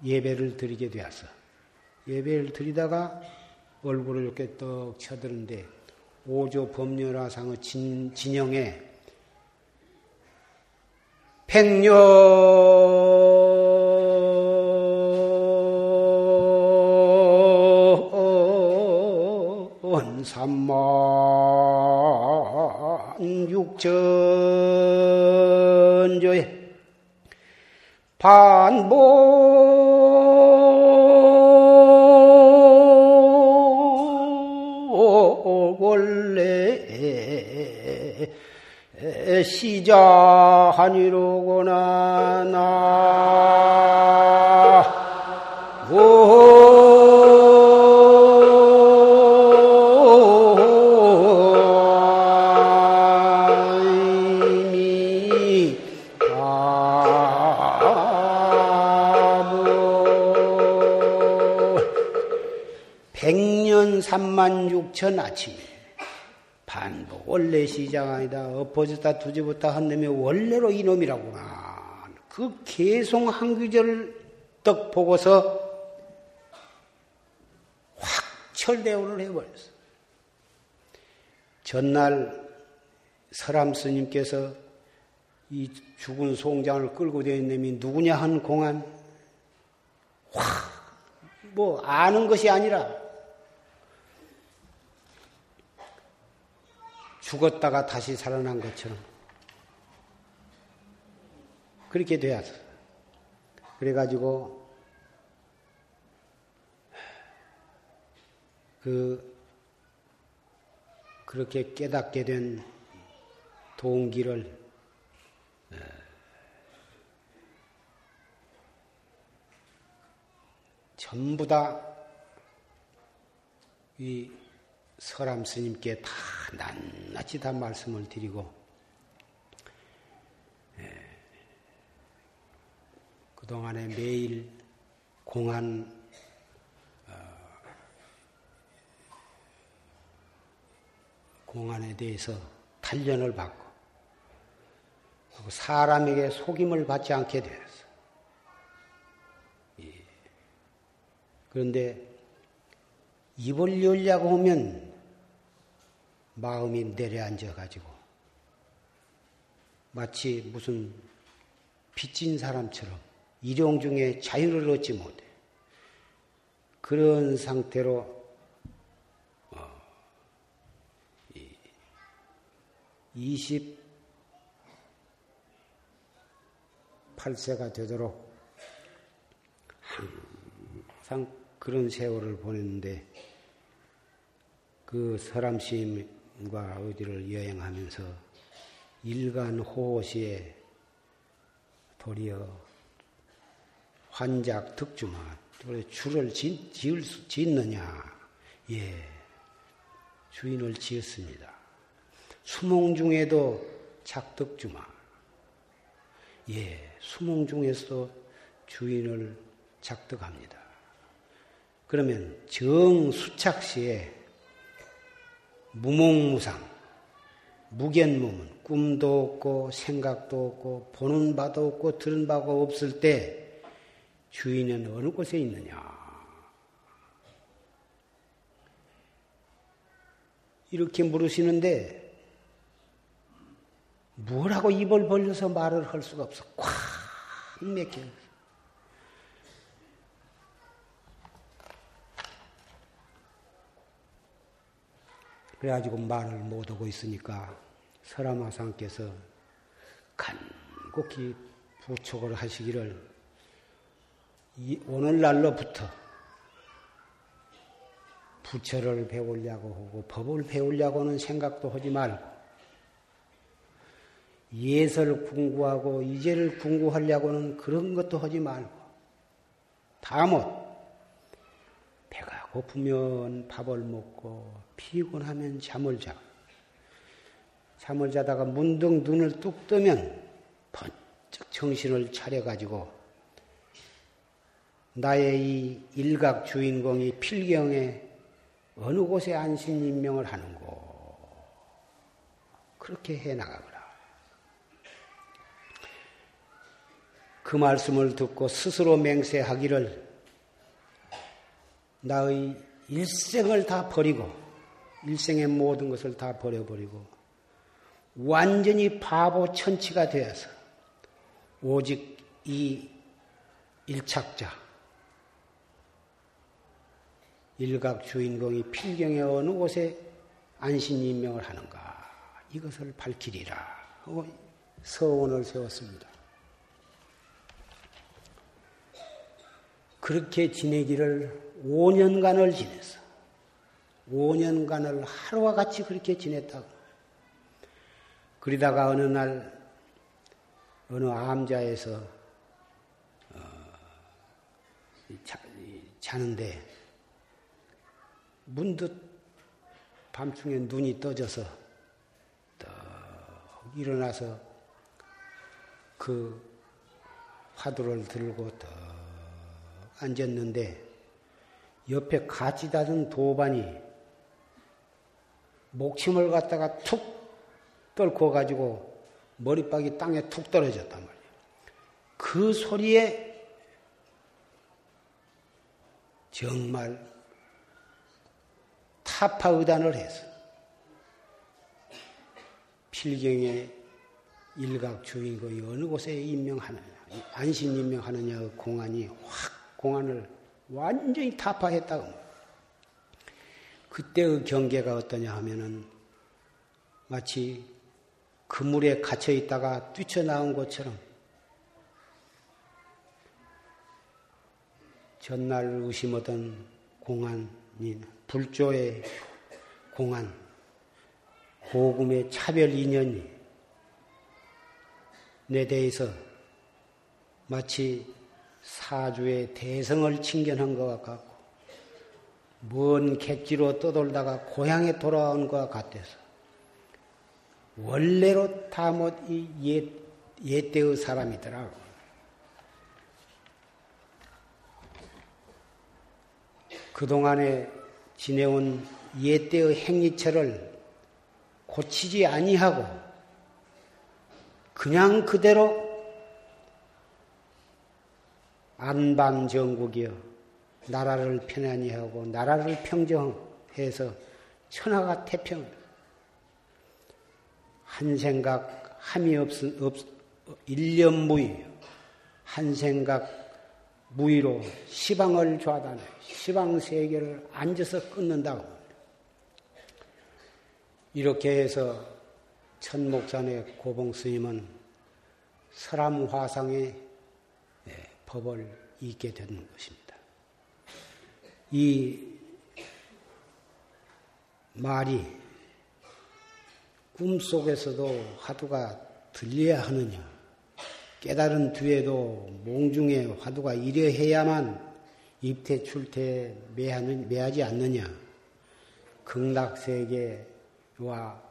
예배를 드리게 되었어. 예배를 드리다가 얼굴을 이렇게 떡 쳐드는데 오조 법률화상의 진, 진영에 백년 삼만 육천조에 반복 원래 시자하니로구나 나 삼만육천 아침에 반복 원래 시장 아니다 엎어졌다 두집었다 한 놈이 원래로 이놈이라구나 그 계속 한 귀절을 떡 보고서 확 철대오를 해버렸어. 전날 설암 스님께서 이 죽은 송장을 끌고 다니는 놈이 누구냐 한 공안 확 뭐 아는 것이 아니라 죽었다가 다시 살아난 것처럼 그렇게 되었어. 그래가지고 그 그렇게 깨닫게 된 동기를 어, 전부 다이 서람 스님께 다 낱낱이 다 말씀을 드리고 예, 그동안에 매일 공안 어, 공안에 대해서 단련을 받고 사람에게 속임을 받지 않게 되었어. 예. 그런데 입을 열려고 하면 마음이 내려앉아 가지고 마치 무슨 빚진 사람처럼 일용 중에 자유를 얻지 못해. 그런 상태로 28세가 되도록 항상 그런 세월을 보냈는데 그 서람시임 과 어디를 여행하면서 일간 호시에 도리어 환작 득주마 줄을 지, 지을 수, 짓느냐 예 주인을 지었습니다. 수몽 중에도 작득주마 예 수몽 중에서도 주인을 작득합니다. 그러면 정수착시에 무몽무상, 무견무문, 꿈도 없고 생각도 없고 보는 바도 없고 들은 바가 없을 때 주인은 어느 곳에 있느냐? 이렇게 물으시는데 뭐라고 입을 벌려서 말을 할 수가 없어. 꽉 맥혀. 그래가지고 말을 못하고 있으니까 설화마상께서 간곡히 부촉을 하시기를 오늘날로부터 부처를 배우려고 하고 법을 배우려고는 생각도 하지 말고 예설을 궁구하고 이제를 궁구하려고는 그런 것도 하지 말고 다못 고프면 밥을 먹고 피곤하면 잠을 자. 잠을 자다가 문득 눈을 뚝 뜨면 번쩍 정신을 차려가지고 나의 이 일각 주인공이 필경에 어느 곳에 안심임명을 하는고 그렇게 해 나가거라. 그 말씀을 듣고 스스로 맹세하기를 나의 일생을 다 버리고 일생의 모든 것을 다 버려버리고 완전히 바보 천치가 되어서 오직 이 일착자 일각 주인공이 필경의 어느 곳에 안신임명을 하는가 이것을 밝히리라 하고 서원을 세웠습니다. 그렇게 지내기를 5년간을 지냈어. 5년간을 하루와 같이 그렇게 지냈다고. 그러다가 어느 날, 어느 암자에서, 어, 자, 자는데, 문득 밤중에 눈이 떠져서, 떡 일어나서 그 화두를 들고 떡 앉았는데, 옆에 같이 다른 도반이 목침을 갖다가 툭 떨고 가지고 머리박이 땅에 툭 떨어졌단 말이에요. 그 소리에 정말 타파 의단을 해서 필경의 일각 주인공이 어느 곳에 임명하느냐, 안심 임명하느냐 그 공안이 확 공안을 완전히 타파했다고. 그때의 경계가 어떠냐 하면은 마치 그물에 갇혀 있다가 뛰쳐나온 것처럼 전날 의심하던 공안이 불조의 공안, 고금의 차별 인연이 내 대해서 마치 사주의 대성을 칭견한 것과 같고 먼 객지로 떠돌다가 고향에 돌아온 것 같아서 원래로 다못 옛, 옛때의 사람이더라고. 그동안에 지내온 옛때의 행위처를 고치지 아니하고 그냥 그대로 안방정국이여 나라를 편안히 하고 나라를 평정해서 천하가 태평. 한 생각 함이 없, 없 일념 무의 한 생각 무의로 시방을 좌단해 시방 세계를 앉아서 끊는다고 이렇게 해서 천목산의 고봉 스님은 설암 화상의 예, 법을 잊게 되는 것입니다. 이 말이 꿈속에서도 화두가 들려야 하느냐, 깨달은 뒤에도 몽중의 화두가 이래 해야만 입태 출태 매하지 않느냐, 극락세계 와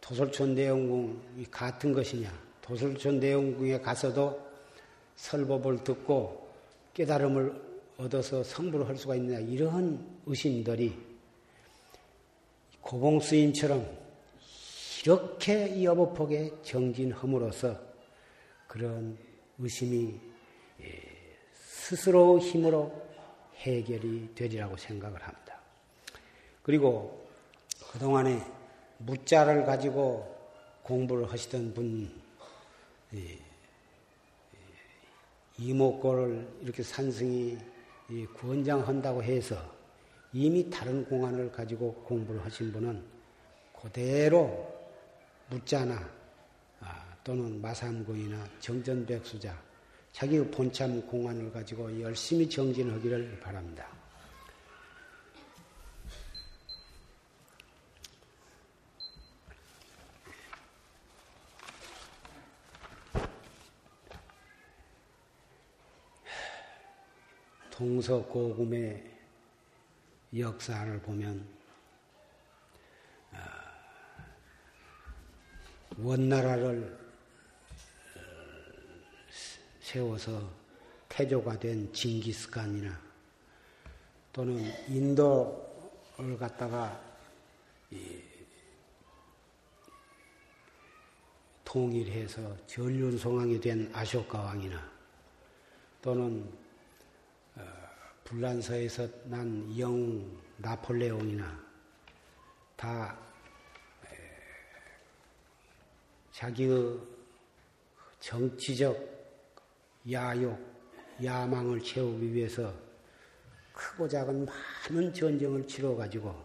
도솔촌 대원궁이 같은 것이냐? 도솔촌 대원궁에 가서도 설법을 듣고 깨달음을 얻어서 성불을 할 수가 있느냐? 이러한 의심들이 고봉스님처럼 이렇게 여보폭에 정진함으로써 그런 의심이 예, 스스로 힘으로 해결이 되리라고 생각을 합니다. 그리고 그동안에 무자를 가지고 공부를 하시던 분, 이목고를 이렇게 산승이 구원장한다고 해서 이미 다른 공안을 가지고 공부를 하신 분은 그대로 무자나 아, 또는 마삼고이나 정전백수자 자기의 본참 공안을 가지고 열심히 정진하기를 바랍니다. 동서고금의 역사를 보면 아, 원나라를 어, 세워서 태조가 된 징기스칸이나 또는 인도를 갖다가 통일해서 전륜 송왕이 된 아쇼카 왕이나 또는 불란서에서 난영 나폴레옹이나 다 자기의 정치적 야욕, 야망을 채우기 위해서 크고 작은 많은 전쟁을 치러가지고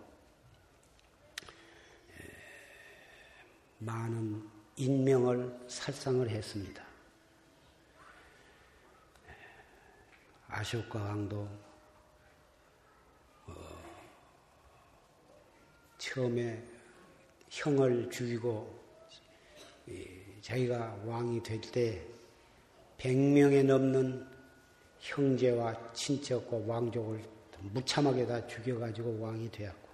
많은 인명을 살상을 했습니다. 아쇼카 왕도 처음에 형을 죽이고 자기가 왕이 될 때 100명에 넘는 형제와 친척과 왕족을 무참하게 다 죽여가지고 왕이 되었고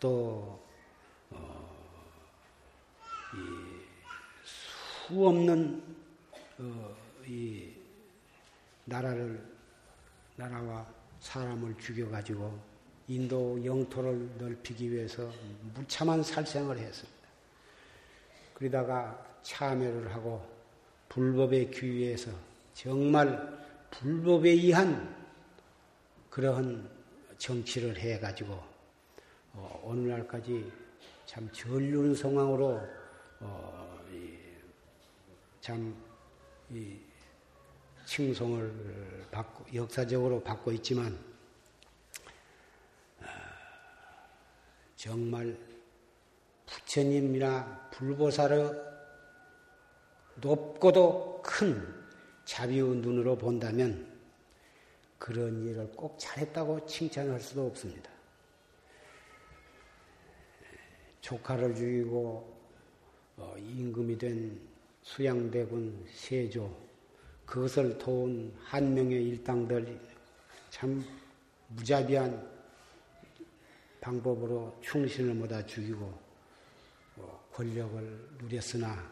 또 어, 수 없는 어, 이 나라를 나라와 사람을 죽여가지고 인도 영토를 넓히기 위해서 무참한 살생을 했습니다. 그러다가 참여를 하고 불법에 귀위해서 정말 불법에 의한 그러한 정치를 해가지고 어, 오늘날까지 참 전륜 상황으로 어, 참 칭송을 받고 역사적으로 받고 있지만 정말 부처님이나 불보살의 높고도 큰 자비의 눈으로 본다면 그런 일을 꼭 잘했다고 칭찬할 수도 없습니다. 조카를 죽이고 어, 임금이 된 수양대군 세조 그것을 도운 한 명의 일당들 참 무자비한 방법으로 충신을 모아 죽이고 뭐 권력을 누렸으나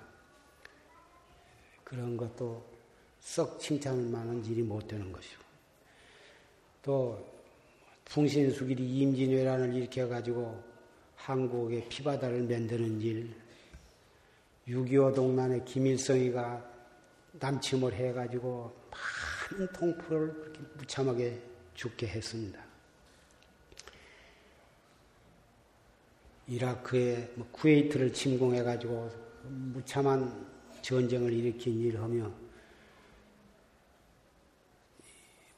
그런 것도 썩 칭찬할 만한 일이 못 되는 것이고 또 풍신수길이 임진왜란을 일으켜가지고 한국의 피바다를 만드는 일, 6.25 동란에 김일성이가 남침을 해가지고 많은 통포를 그렇게 무참하게 죽게 했습니다. 이라크에 뭐 쿠웨이트를 침공해가지고 무참한 전쟁을 일으킨 일을 하며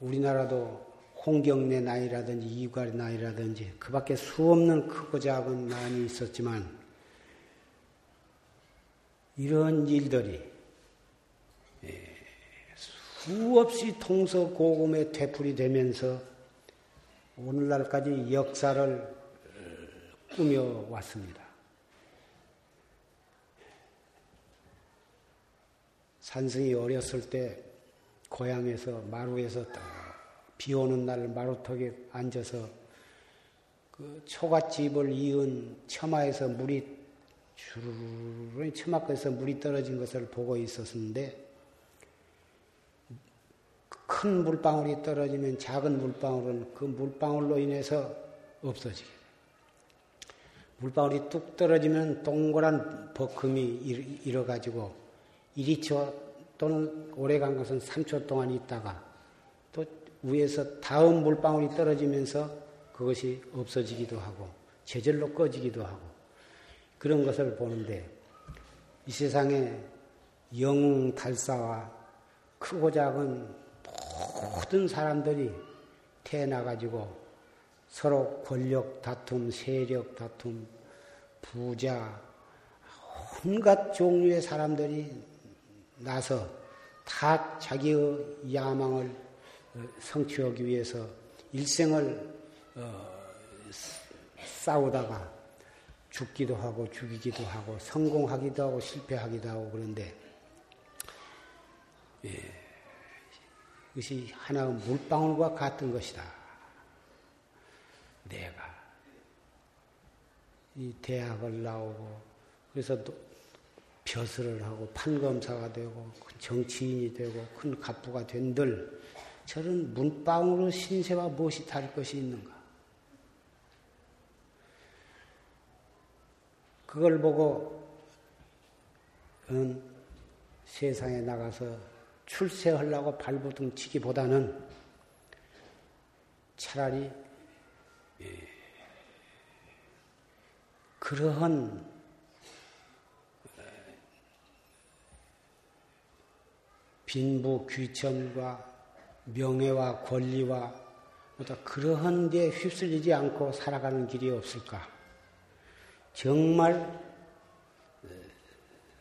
우리나라도 홍경래 나이라든지 이괄 나이라든지 그 밖에 수없는 크고 작은 난이 있었지만 이런 일들이 예, 수없이 통서 고금에 되풀이 되면서 오늘날까지 역사를 꾸며왔습니다. 산승이 어렸을 때 고향에서 마루에서 비 오는 날 마루턱에 앉아서 그 초가집을 이은 처마에서 물이 주르르 처마에서 물이 떨어진 것을 보고 있었는데 큰 물방울이 떨어지면 작은 물방울은 그 물방울로 인해서 없어지게 돼. 물방울이 뚝 떨어지면 동그란 버금이 일어가지고 1리초 또는 오래 간 것은 3초 동안 있다가 또 위에서 다음 물방울이 떨어지면서 그것이 없어지기도 하고 제절로 꺼지기도 하고 그런 것을 보는데 이 세상에 영웅 달사와 크고 작은 모든 사람들이 태어나가지고 서로 권력 다툼, 세력 다툼, 부자, 온갖 종류의 사람들이 나서 다 자기의 야망을 어, 성취하기 위해서 일생을 어, 싸우다가 죽기도 하고 죽이기도 하고 성공하기도 하고 실패하기도 하고 그런데 예, 이것이 하나의 물방울과 같은 것이다. 내가 이 대학을 나오고 그래서 또 벼슬을 하고 판검사가 되고 정치인이 되고 큰 갑부가 된들 저런 문방으로 신세와 무엇이 다를 것이 있는가? 그걸 보고 은 세상에 나가서 출세하려고 발부둥 치기보다는 차라리 그러한 빈부 귀천과 명예와 권리와 그러한 데 휩쓸리지 않고 살아가는 길이 없을까? 정말 어,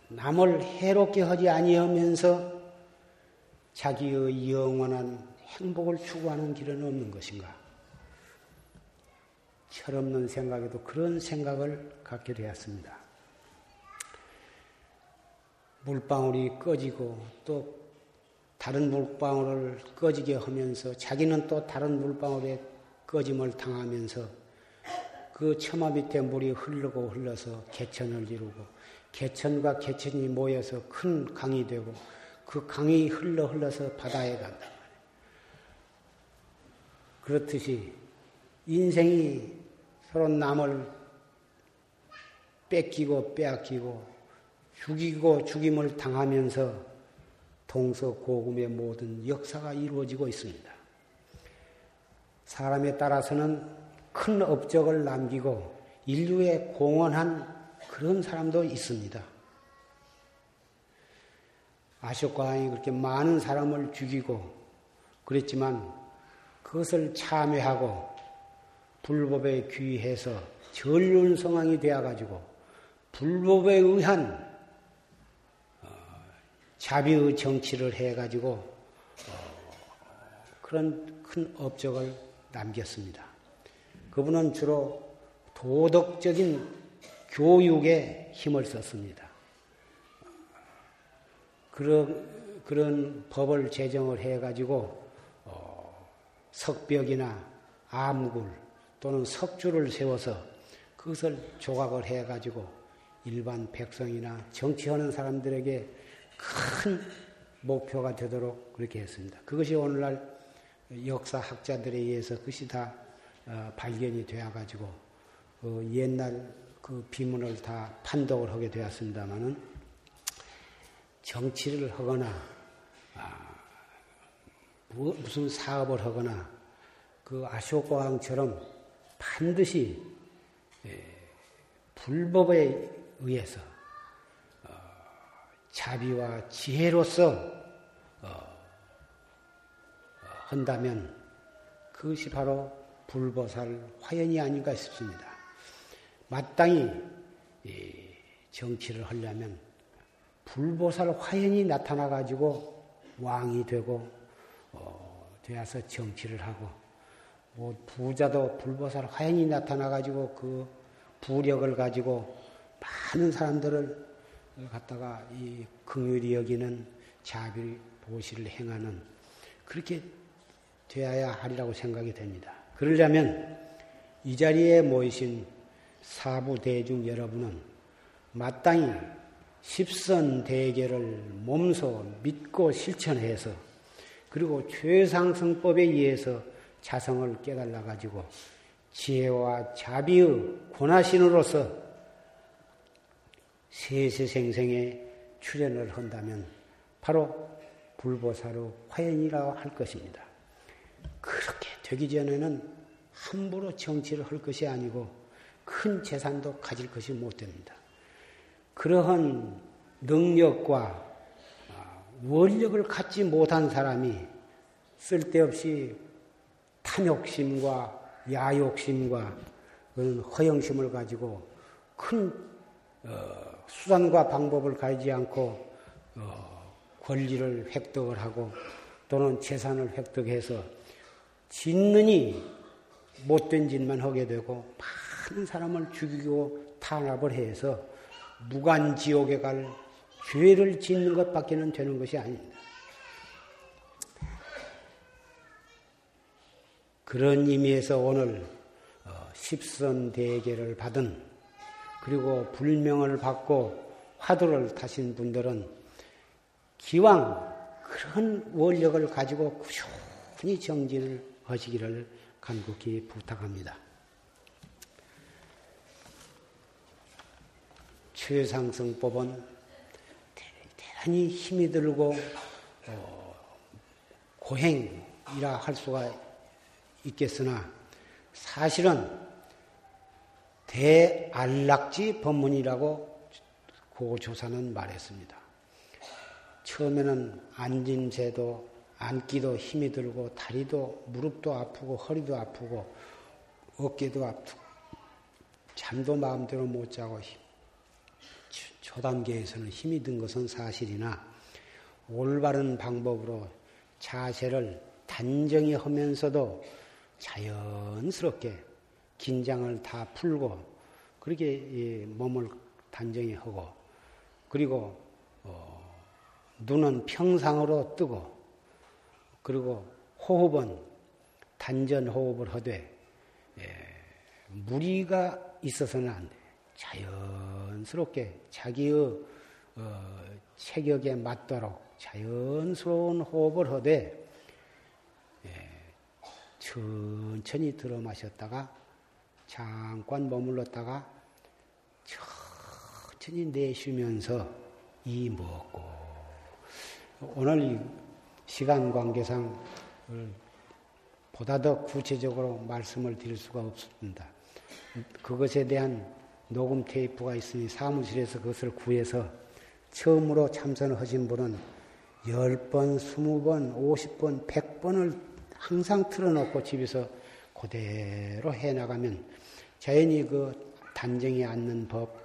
남을 해롭게 하지 아니하면서 자기의 영원한 행복을 추구하는 길은 없는 것인가? 철없는 생각에도 그런 생각을 갖게 되었습니다. 물방울이 꺼지고 또 다른 물방울을 꺼지게 하면서 자기는 또 다른 물방울에 꺼짐을 당하면서 그 처마 밑에 물이 흐르고 흘러서 개천을 이루고 개천과 개천이 모여서 큰 강이 되고 그 강이 흘러 흘러서 바다에 간다. 그렇듯이 인생이 서로 남을 뺏기고 빼앗기고 죽이고 죽임을 당하면서 동서고금의 모든 역사가 이루어지고 있습니다. 사람에 따라서는 큰 업적을 남기고 인류에 공헌한 그런 사람도 있습니다. 아쇼과왕이 그렇게 많은 사람을 죽이고 그랬지만 그것을 참회하고 불법에 귀해서 전륜 성황이 되어가지고 불법에 의한 어, 자비의 정치를 해가지고 어, 그런 큰 업적을 남겼습니다. 그분은 주로 도덕적인 교육에 힘을 썼습니다. 그런, 그런 법을 제정을 해가지고, 어, 석벽이나 암굴, 또는 석주를 세워서 그것을 조각을 해가지고 일반 백성이나 정치하는 사람들에게 큰 목표가 되도록 그렇게 했습니다. 그것이 오늘날 역사학자들에 의해서 그것이 다 어, 발견이 되어가지고 그 옛날 그 비문을 다 판독을 하게 되었습니다만은 정치를 하거나 아, 무슨 사업을 하거나 그 아쇼코항처럼 반드시 예, 불법에 의해서 어, 자비와 지혜로서 어, 어, 한다면 그것이 바로 불보살 화연이 아닌가 싶습니다. 마땅히 정치를 하려면 불보살 화연이 나타나 가지고 왕이 되고 되어서 정치를 하고 뭐 부자도 불보살 화연이 나타나 가지고 그 부력을 가지고 많은 사람들을 갖다가 이 긍휼히 여기는 자비 보시를 행하는 그렇게 되어야 하리라고 생각이 됩니다. 그러려면 이 자리에 모이신 사부 대중 여러분은 마땅히 십선 대계를 몸소 믿고 실천해서 그리고 최상승법에 의해서 자성을 깨달아 가지고 지혜와 자비의 권하신으로서 세세생생에 출연을 한다면 바로 불보사로 화연이라고 할 것입니다. 그렇게 되기 전에는 함부로 정치를 할 것이 아니고 큰 재산도 가질 것이 못 됩니다. 그러한 능력과 아, 원력을 갖지 못한 사람이 쓸데없이 탐욕심과 야욕심과 그런 허영심을 가지고 큰 어, 수단과 방법을 가지지 않고 어, 권리를 획득을 하고 또는 재산을 획득해서 짓느니 못된 짓만 하게 되고 많은 사람을 죽이고 탄압을 해서 무간지옥에 갈 죄를 짓는 것밖에는 되는 것이 아닙니다. 그런 의미에서 오늘 어, 십선 대계를 받은 그리고 불명을 받고 화두를 타신 분들은 기왕 그런 원력을 가지고 꾸준히 정진을 하시기를 간곡히 부탁합니다. 최상승법은 대단히 힘이 들고 어, 고행이라 할 수가 있겠으나 사실은 대안락지 법문이라고 고조사는 말했습니다. 처음에는 앉은 채도 앉기도 힘이 들고 다리도 무릎도 아프고 허리도 아프고 어깨도 아프고 잠도 마음대로 못 자고 초단계에서는 힘이 든 것은 사실이나 올바른 방법으로 자세를 단정히 하면서도 자연스럽게 긴장을 다 풀고 그렇게 몸을 단정히 하고 그리고 어, 눈은 평상으로 뜨고 그리고 호흡은 단전 호흡을 하되 예, 무리가 있어서는 안 돼. 자연스럽게 자기의 어, 체격에 맞도록 자연스러운 호흡을 하되 예, 천천히 들어 마셨다가 잠깐 머물렀다가 천천히 내쉬면서 이 먹고 오늘 시간 관계상 보다 더 구체적으로 말씀을 드릴 수가 없습니다. 그것에 대한 녹음 테이프가 있으니 사무실에서 그것을 구해서 처음으로 참선을 하신 분은 10번, 20번, 50번, 100번을 항상 틀어놓고 집에서 그대로 해나가면 자연히 그 단정히 앉는 법,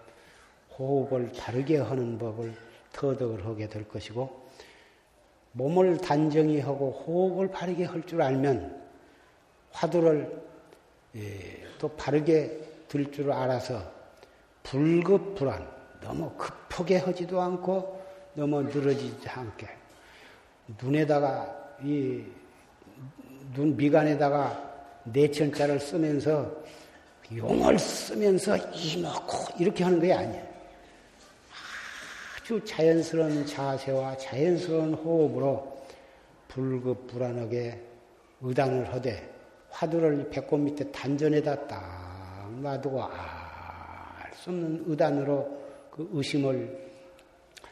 호흡을 바르게 하는 법을 터득을 하게 될 것이고, 몸을 단정히 하고 호흡을 바르게 할 줄 알면 화두를 예, 또 바르게 들 줄 알아서 불급불안, 너무 급하게 하지도 않고 너무 늘어지지 않게. 눈에다가 이 눈 미간에다가 내천자를 쓰면서 용을 쓰면서 이먹고 이렇게 하는 게 아니에요. 아주 자연스러운 자세와 자연스러운 호흡으로 불급불안하게 의단을 하되 화두를 배꼽 밑에 단전에다 딱 놔두고 알수 없는 의단으로 그 의심을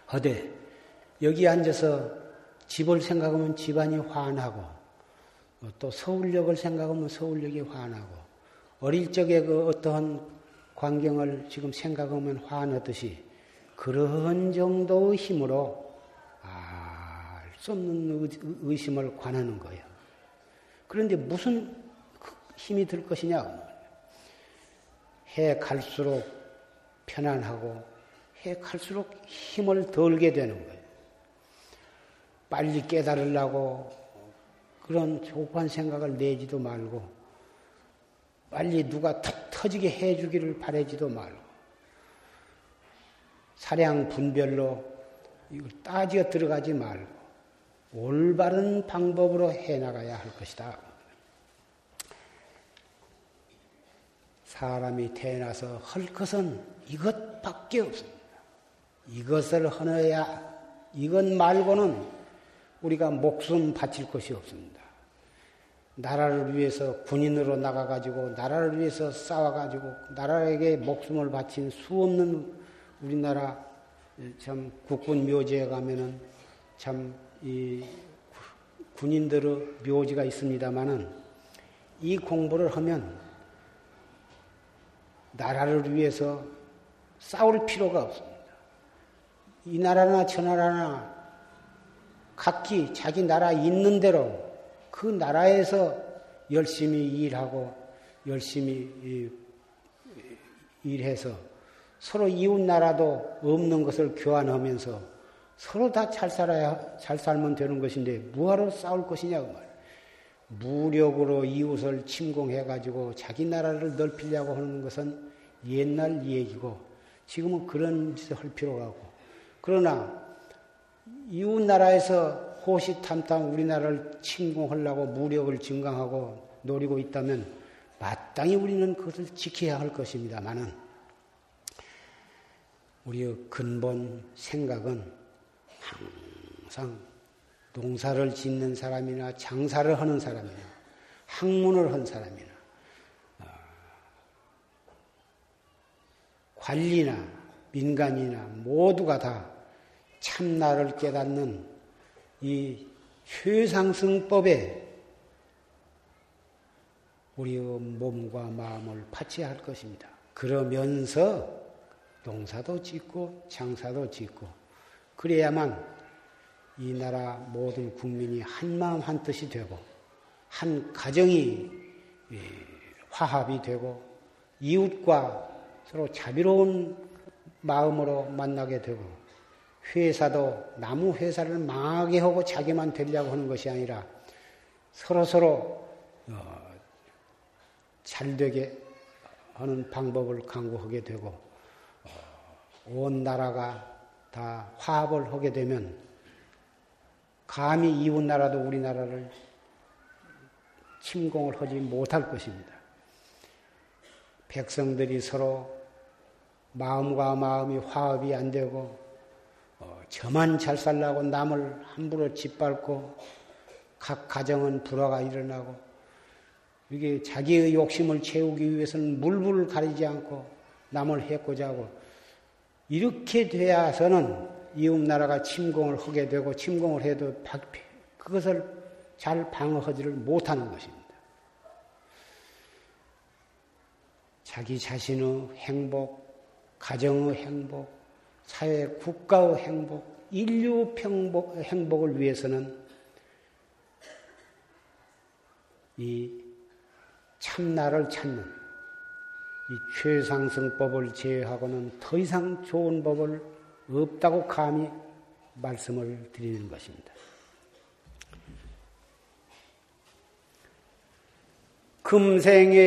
하되 여기 앉아서 집을 생각하면 집안이 환하고 또 서울역을 생각하면 서울역이 환하고 어릴 적에 그 어떠한 광경을 지금 생각하면 환하듯이 그런 정도의 힘으로 알 수 없는 의심을 관하는 거예요. 그런데 무슨 힘이 들 것이냐? 해 갈수록 편안하고 해 갈수록 힘을 덜게 되는 거예요. 빨리 깨달으려고 그런 조급한 생각을 내지도 말고 빨리 누가 턱 터지게 해주기를 바라지도 말고 사량 분별로 이걸 따지어 들어가지 말고 올바른 방법으로 해나가야 할 것이다. 사람이 태어나서 할 것은 이것밖에 없습니다. 이것을 하너야 이것 말고는 우리가 목숨 바칠 것이 없습니다. 나라를 위해서 군인으로 나가가지고 나라를 위해서 싸워가지고 나라에게 목숨을 바친 수 없는 우리나라 참 국군 묘지에 가면은 참 이 군인들의 묘지가 있습니다만은 이 공부를 하면 나라를 위해서 싸울 필요가 없습니다. 이 나라나 저 나라나 각기 자기 나라 있는 대로 그 나라에서 열심히 일하고 열심히 일해서 서로 이웃 나라도 없는 것을 교환하면서 서로 다 잘 살아야 잘 살면 되는 것인데 무하러 싸울 것이냐고 말. 무력으로 이웃을 침공해 가지고 자기 나라를 넓히려고 하는 것은 옛날 얘기고 지금은 그런 짓을 할 필요가 없고 그러나 이웃 나라에서 호시탐탐 우리나라를 침공하려고 무력을 증강하고 노리고 있다면 마땅히 우리는 그것을 지켜야 할 것입니다만은 우리의 근본 생각은 항상 농사를 짓는 사람이나 장사를 하는 사람이나 학문을 한 사람이나 어, 관리나 민간이나 모두가 다 참나를 깨닫는 이 최상승법에 우리의 몸과 마음을 바쳐야 할 것입니다. 그러면서 농사도 짓고 장사도 짓고 그래야만 이 나라 모든 국민이 한 마음 한 뜻이 되고 한 가정이 예, 화합이 되고 이웃과 서로 자비로운 마음으로 만나게 되고 회사도 나무 회사를 망하게 하고 자기만 되려고 하는 것이 아니라 서로 서로 어, 잘 되게 하는 방법을 강구하게 되고 어, 온 나라가 다 화합을 하게 되면 감히 이웃 나라도 우리나라를 침공을 하지 못할 것입니다. 백성들이 서로 마음과 마음이 화합이 안 되고 어, 저만 잘 살라고 남을 함부로 짓밟고 각 가정은 불화가 일어나고 이게 자기의 욕심을 채우기 위해서는 물불을 가리지 않고 남을 해코자 하고 이렇게 되어서는 이웃 나라가 침공을 하게 되고 침공을 해도 그것을 잘 방어하지를 못하는 것입니다. 자기 자신의 행복, 가정의 행복, 사회 국가의 행복, 인류 평복, 행복을 위해서는 이 참나를 찾는 이 최상승법을 제외하고는 더 이상 좋은 법을 없다고 감히 말씀을 드리는 것입니다. 금생에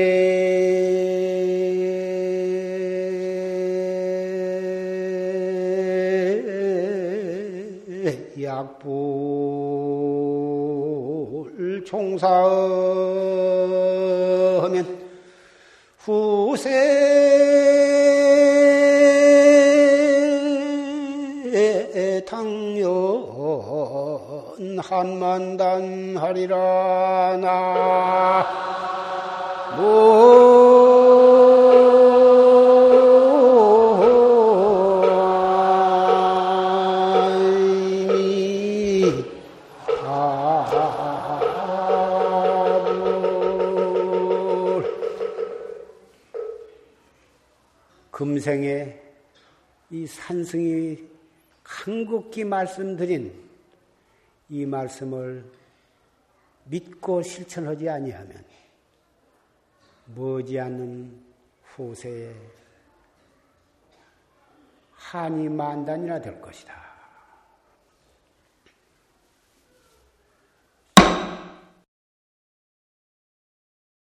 약불 총사의 하면 후세. 당연 한만단 하리라. 나 금생에 이 산승이 한국기 말씀드린 이 말씀을 믿고 실천하지 아니하면 머지않는 후세에 한이 만단이나 될 것이다.